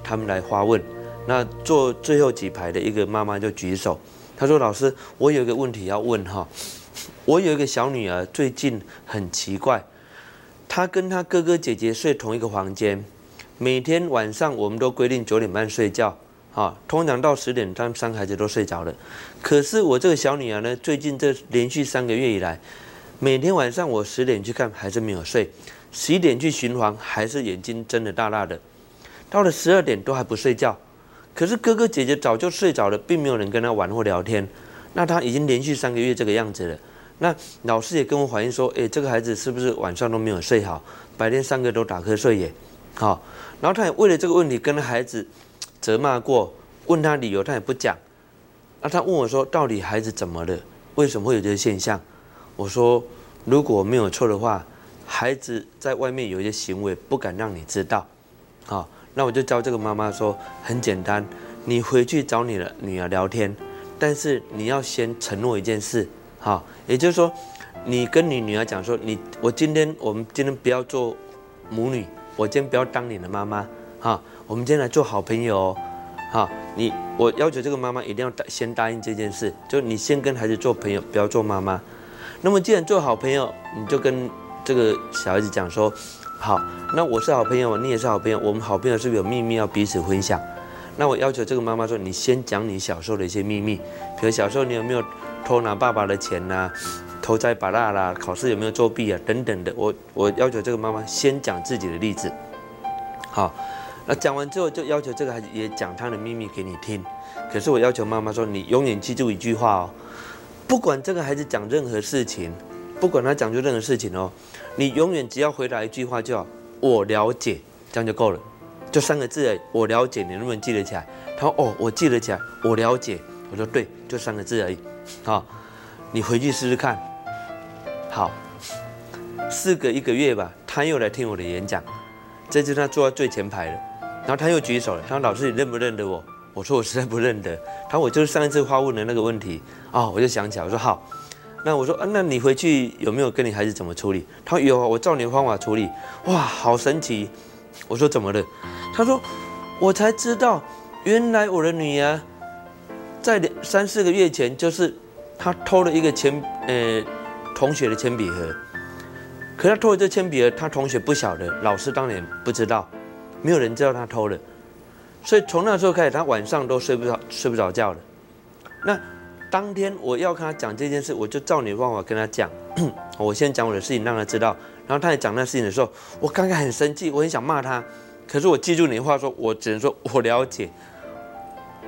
Speaker 1: 他们来发问。那坐最后几排的一个妈妈就举手，她说：“老师，我有一个问题要问哈，我有一个小女儿，最近很奇怪，她跟她哥哥姐姐睡同一个房间，每天晚上我们都规定九点半睡觉。”啊，通常到十点，他们三个孩子都睡着了。可是我这个小女儿呢，最近这连续三个月以来，每天晚上我十点去看，还是没有睡；十一点去巡房，还是眼睛睁得大大的。到了十二点都还不睡觉。可是哥哥姐姐早就睡着了，并没有人跟他玩或聊天。那他已经连续三个月这个样子了。那老师也跟我反映说，诶，这个孩子是不是晚上都没有睡好？白天三个都打瞌睡耶。好，然后他也为了这个问题跟孩子。责骂过，问他理由，他也不讲。那他问我说：“到底孩子怎么了？为什么会有这些现象？”我说：“如果没有错的话，孩子在外面有一些行为不敢让你知道。好，那我就教这个妈妈说：很简单，你回去找你的女儿聊天，但是你要先承诺一件事。好，也就是说，你跟你女儿讲说：你我今天我们今天不要做母女，我今天不要当你的妈妈。好。”我们今天来做好朋友哦，好，你我要求这个妈妈一定要答先答应这件事，就你先跟孩子做朋友，不要做妈妈。那么既然做好朋友，你就跟这个小孩子讲说，好，那我是好朋友，你也是好朋友，我们好朋友是不是有秘密要彼此分享？那我要求这个妈妈说，你先讲你小时候的一些秘密，比如小时候你有没有偷拿爸爸的钱呐，偷摘巴拉啦，考试有没有作弊啊，等等的。我我要求这个妈妈先讲自己的例子，好。那讲完之后，就要求这个孩子也讲他的秘密给你听。可是我要求妈妈说，你永远记住一句话哦，不管这个孩子讲任何事情，不管他讲出任何事情哦，你永远只要回答一句话，叫“我了解”，这样就够了，就三个字而已。我了解，你能不能记得起来？他说：“哦，我记得起来，我了解。”我说：“对，就三个字而已。”好，你回去试试看。好，四个一个月吧，他又来听我的演讲，这次他坐在最前排了。然后他又举手了，他说：“老师，你认不认得我？”我说我实在不认得。他说我就是上一次发问的那个问题啊，我就想起来，我说好。那我说啊，那你回去有没有跟你孩子怎么处理？他说有啊，我照你的方法处理。哇，好神奇！我说怎么了？他说我才知道，原来我的女儿在三四个月前，就是她偷了一个钱呃同学的铅笔盒。可他偷了这铅笔盒，他同学不晓得，老师当然不知道，没有人知道他偷了。所以从那时候开始，他晚上都睡不着，睡不着觉了。那。当天我要跟他讲这件事，我就照你的方法跟他讲。我先讲我的事情，让他知道。然后他在讲那事情的时候，我刚刚很生气，我很想骂他。可是我记住你的话，说我只能说我了解。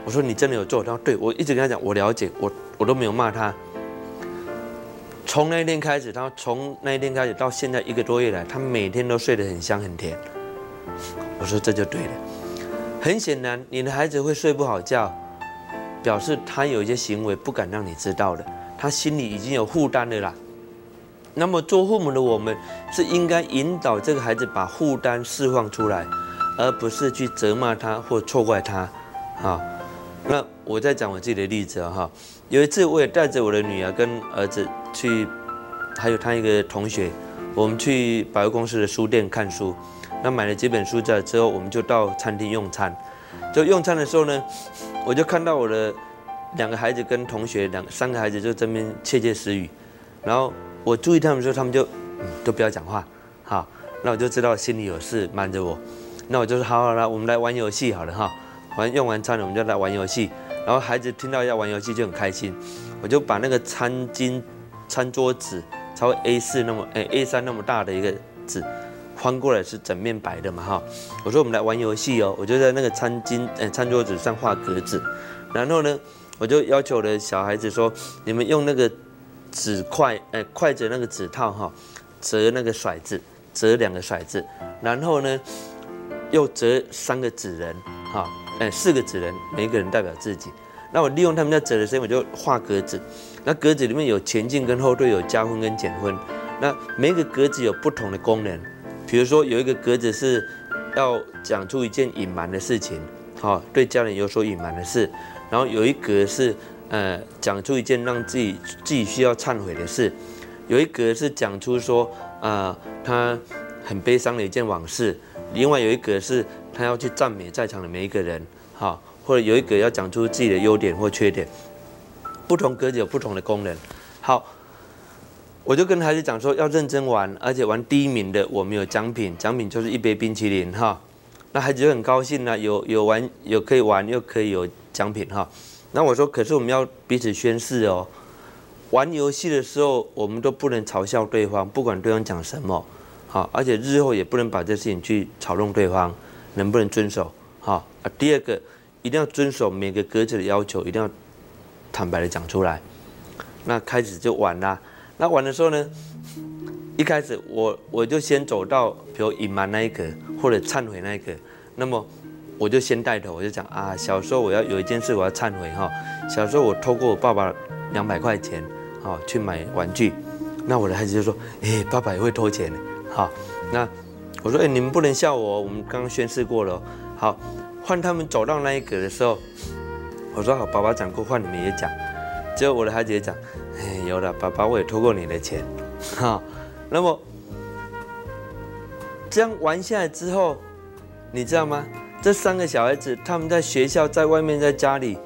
Speaker 1: 我说你真的有做？他说对，我一直跟他讲我了解，我我都没有骂他。从那一天开始，他从那一天开始到现在一个多月来，他每天都睡得很香很甜。我说这就对了。很显然，你的孩子会睡不好觉。表示他有一些行为不敢让你知道的，他心里已经有负担的啦。那么做父母的我们是应该引导这个孩子把负担释放出来，而不是去责骂他或错怪他。啊，那我再讲我自己的例子啊哈。有一次我也带着我的女儿跟儿子去，还有他一个同学，我们去百货公司的书店看书。那买了几本书在之后，我们就到餐厅用餐。就用餐的时候呢。我就看到我的两个孩子跟同学两三个孩子就这边窃窃私语，然后我注意他们的时候，他们就都不要讲话，好，那我就知道心里有事瞒着我，那我就说好好了，我们来玩游戏好了哈，完用完餐了我们就来玩游戏，然后孩子听到要玩游戏就很开心，我就把那个餐巾餐桌纸，超过 A 四那么哎 A 三那么大的一个纸。翻过来是整面白的嘛哈，我说我们来玩游戏哦，我就在那个餐巾呃餐桌子上画格子，然后呢，我就要求我的小孩子说，你们用那个纸筷呃筷子那个纸套哈，折那个骰子，折两个骰子，然后呢又折三个纸人哈，四个纸人，每一个人代表自己，那我利用他们在折的时间，我就画格子，那格子里面有前进跟后退，有加分跟减分，那每个格子有不同的功能。比如说有一个格子是要讲出一件隐瞒的事情，好，对家人有所隐瞒的事，然后有一格是呃讲出一件让自己自己需要忏悔的事，有一格是讲出说啊他很悲伤的一件往事，另外有一格是他要去赞美在场的每一个人，哈，或者有一个要讲出自己的优点或缺点，不同格子有不同的功能，好。我就跟孩子讲说要认真玩，而且玩第一名的我们有奖品，奖品就是一杯冰淇淋哈。那孩子就很高兴呢，有有玩有可以玩又可以有奖品哈。那我说可是我们要彼此宣誓哦，玩游戏的时候我们都不能嘲笑对方，不管对方讲什么，好，而且日后也不能把这事情去嘲弄对方，能不能遵守？好啊，第二个一定要遵守每个格子的要求，一定要坦白的讲出来。那开始就玩啦。那玩的时候呢，一开始我我就先走到，比如隐瞒那一个或者忏悔那一个，那么我就先带头，我就讲啊，小时候我要有一件事我要忏悔哈，小时候我偷过我爸爸两百块钱，好去买玩具，那我的孩子就说，哎，爸爸也会偷钱，好，那我说，哎，你们不能笑我，我们刚刚宣誓过了，好，换他们走到那一格的时候，我说好，爸爸讲过，换你们也讲，结果我的孩子也讲。哎，有了，爸爸，我也偷过你的钱，哈。那么这样玩下来之后，你知道吗？这三个小孩子他们在学校、在外面、在家里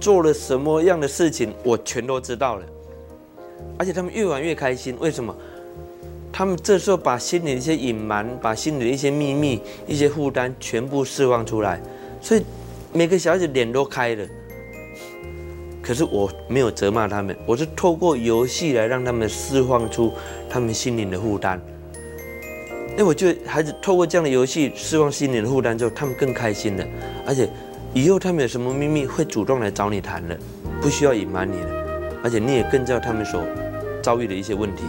Speaker 1: 做了什么样的事情，我全都知道了。而且他们越玩越开心，为什么？他们这时候把心里的一些隐瞒、把心里的一些秘密、一些负担全部释放出来，所以每个小孩子脸都开了。可是我没有责骂他们，我是透过游戏来让他们释放出他们心灵的负担。哎，我觉得孩子透过这样的游戏释放心灵的负担之后，他们更开心了，而且以后他们有什么秘密会主动来找你谈了，不需要隐瞒你了，而且你也更知道他们所遭遇的一些问题。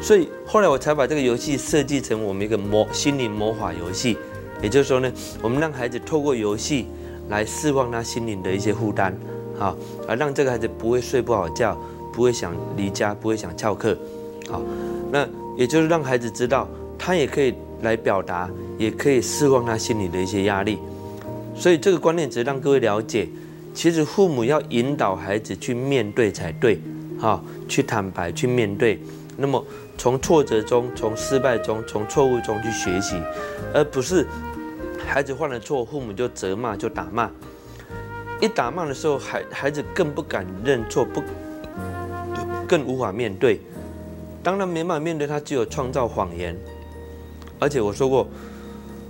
Speaker 1: 所以后来我才把这个游戏设计成我们一个魔心灵魔法游戏，也就是说呢，我们让孩子透过游戏来释放他心灵的一些负担。好，而让这个孩子不会睡不好觉，不会想离家，不会想翘课。好，那也就是让孩子知道，他也可以来表达，也可以释放他心里的一些压力。所以这个观念只是让各位了解，其实父母要引导孩子去面对才对，哈，去坦白去面对。那么从挫折中、从失败中、从错误中去学习，而不是孩子犯了错，父母就责骂就打骂。一打骂的时候，孩孩子更不敢认错，不更无法面对。当然没办法面对，他只有创造谎言。而且我说过，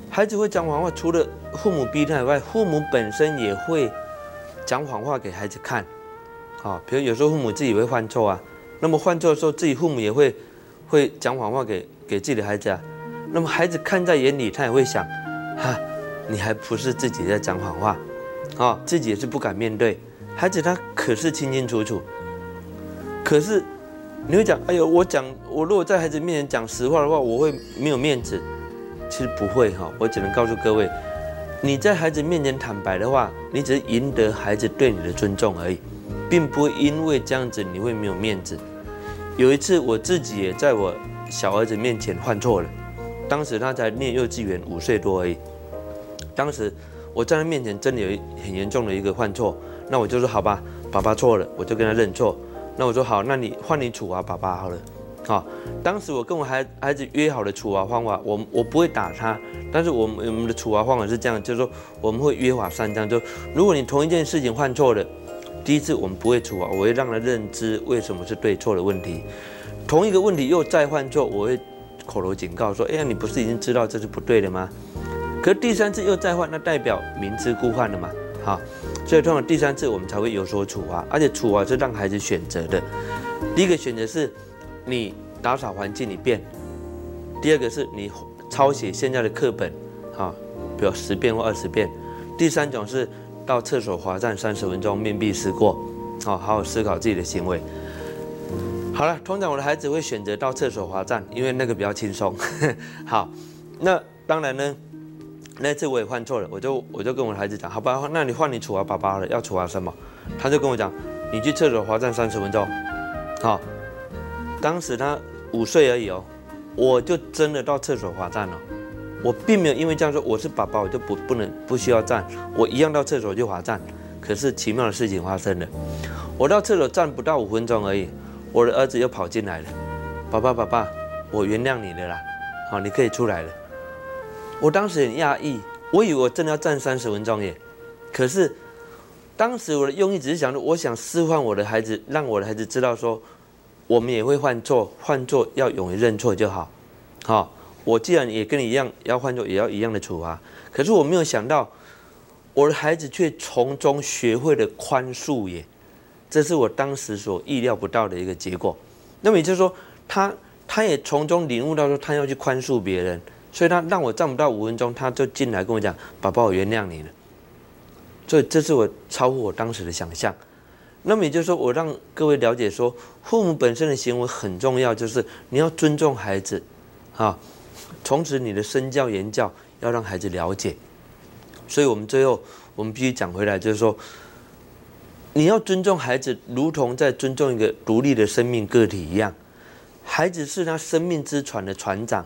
Speaker 1: 孩子会讲谎话，除了父母逼他以外，父母本身也会讲谎话给孩子看。好，比如有时候父母自己会犯错啊，那么犯错的时候，自己父母也会会讲谎话给给自己的孩子啊。那么孩子看在眼里，他也会想，哈，你还不是自己在讲谎话，啊，自己也是不敢面对。孩子他可是清清楚楚，可是你会讲，哎呦，我讲我如果在孩子面前讲实话的话，我会没有面子。其实不会哈，我只能告诉各位，你在孩子面前坦白的话，你只是赢得孩子对你的尊重而已，并不会因为这样子你会没有面子。有一次我自己也在我小儿子面前犯错了，当时他才念幼稚园五岁多而已，当时我在他面前真的有很严重的一个犯错，那我就说好吧，爸爸错了，我就跟他认错。那我说好，那你换你处罚爸爸好了。好，当时我跟我孩孩子约好的处罚方法，我我不会打他，但是我们我们的处罚方法是这样，就是说我们会约法三章，就如果你同一件事情犯错了，第一次我们不会处罚，我会让他认知为什么是对错的问题。同一个问题又再犯错，我会口头警告说，哎呀，你不是已经知道这是不对的吗？可是第三次又再犯，那代表明知故犯了嘛？好，所以通常第三次我们才会有所处罚，而且处罚是让孩子选择的。第一个选择是。你打扫环境你变，第二个是你抄写现在的课本，啊，比如十遍或二十遍。第三种是到厕所罚站三十分钟，面壁思过，好好好思考自己的行为。好了，通常我的孩子会选择到厕所罚站，因为那个比较轻松。好，那当然呢，那次我也犯错了，我就我就跟我的孩子讲，好吧，那你换你处罚爸爸了，要处罚什么？他就跟我讲，你去厕所罚站三十分钟，好。当时他五岁而已哦，我就真的到厕所罚站了。我并没有因为这样说我是爸爸，我就不不能不需要站，我一样到厕所就罚站。可是奇妙的事情发生了，我到厕所站不到五分钟而已，我的儿子又跑进来了。爸爸，爸爸，我原谅你了啦，好，你可以出来了。我当时很讶异，我以为我真的要站三十分钟耶。可是当时我的用意只是想着，我想示范我的孩子，让我的孩子知道说。我们也会犯错，犯错要勇于认错就好。好，我既然也跟你一样要换做，也要一样的处罚。可是我没有想到，我的孩子却从中学会了宽恕耶，这是我当时所意料不到的一个结果。那么也就是说，他他也从中领悟到说，他要去宽恕别人，所以他让我站不到五分钟，他就进来跟我讲：“宝宝，我原谅你了。”所以这是我超乎我当时的想象。那么也就是说，我让各位了解说，父母本身的行为很重要，就是你要尊重孩子，啊，从此你的身教言教要让孩子了解。所以我们最后我们必须讲回来，就是说，你要尊重孩子，如同在尊重一个独立的生命个体一样。孩子是他生命之船的船长，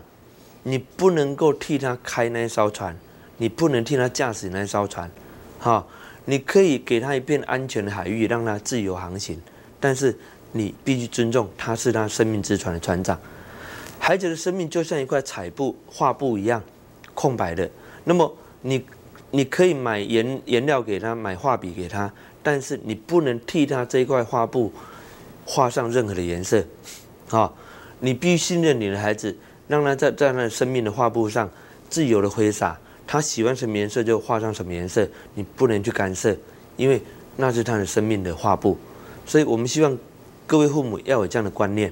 Speaker 1: 你不能够替他开那艘船，你不能替他驾驶那艘船，哈。你可以给他一片安全的海域，让他自由航行，但是你必须尊重他是他生命之船的船长。孩子的生命就像一块彩布、画布一样，空白的。那么你你可以买颜颜料给他，买画笔给他，但是你不能替他这一块画布画上任何的颜色。啊，你必须信任你的孩子，让他在在那生命的画布上自由的挥洒。他喜欢什么颜色就画上什么颜色，你不能去干涉，因为那是他的生命的画布。所以我们希望各位父母要有这样的观念。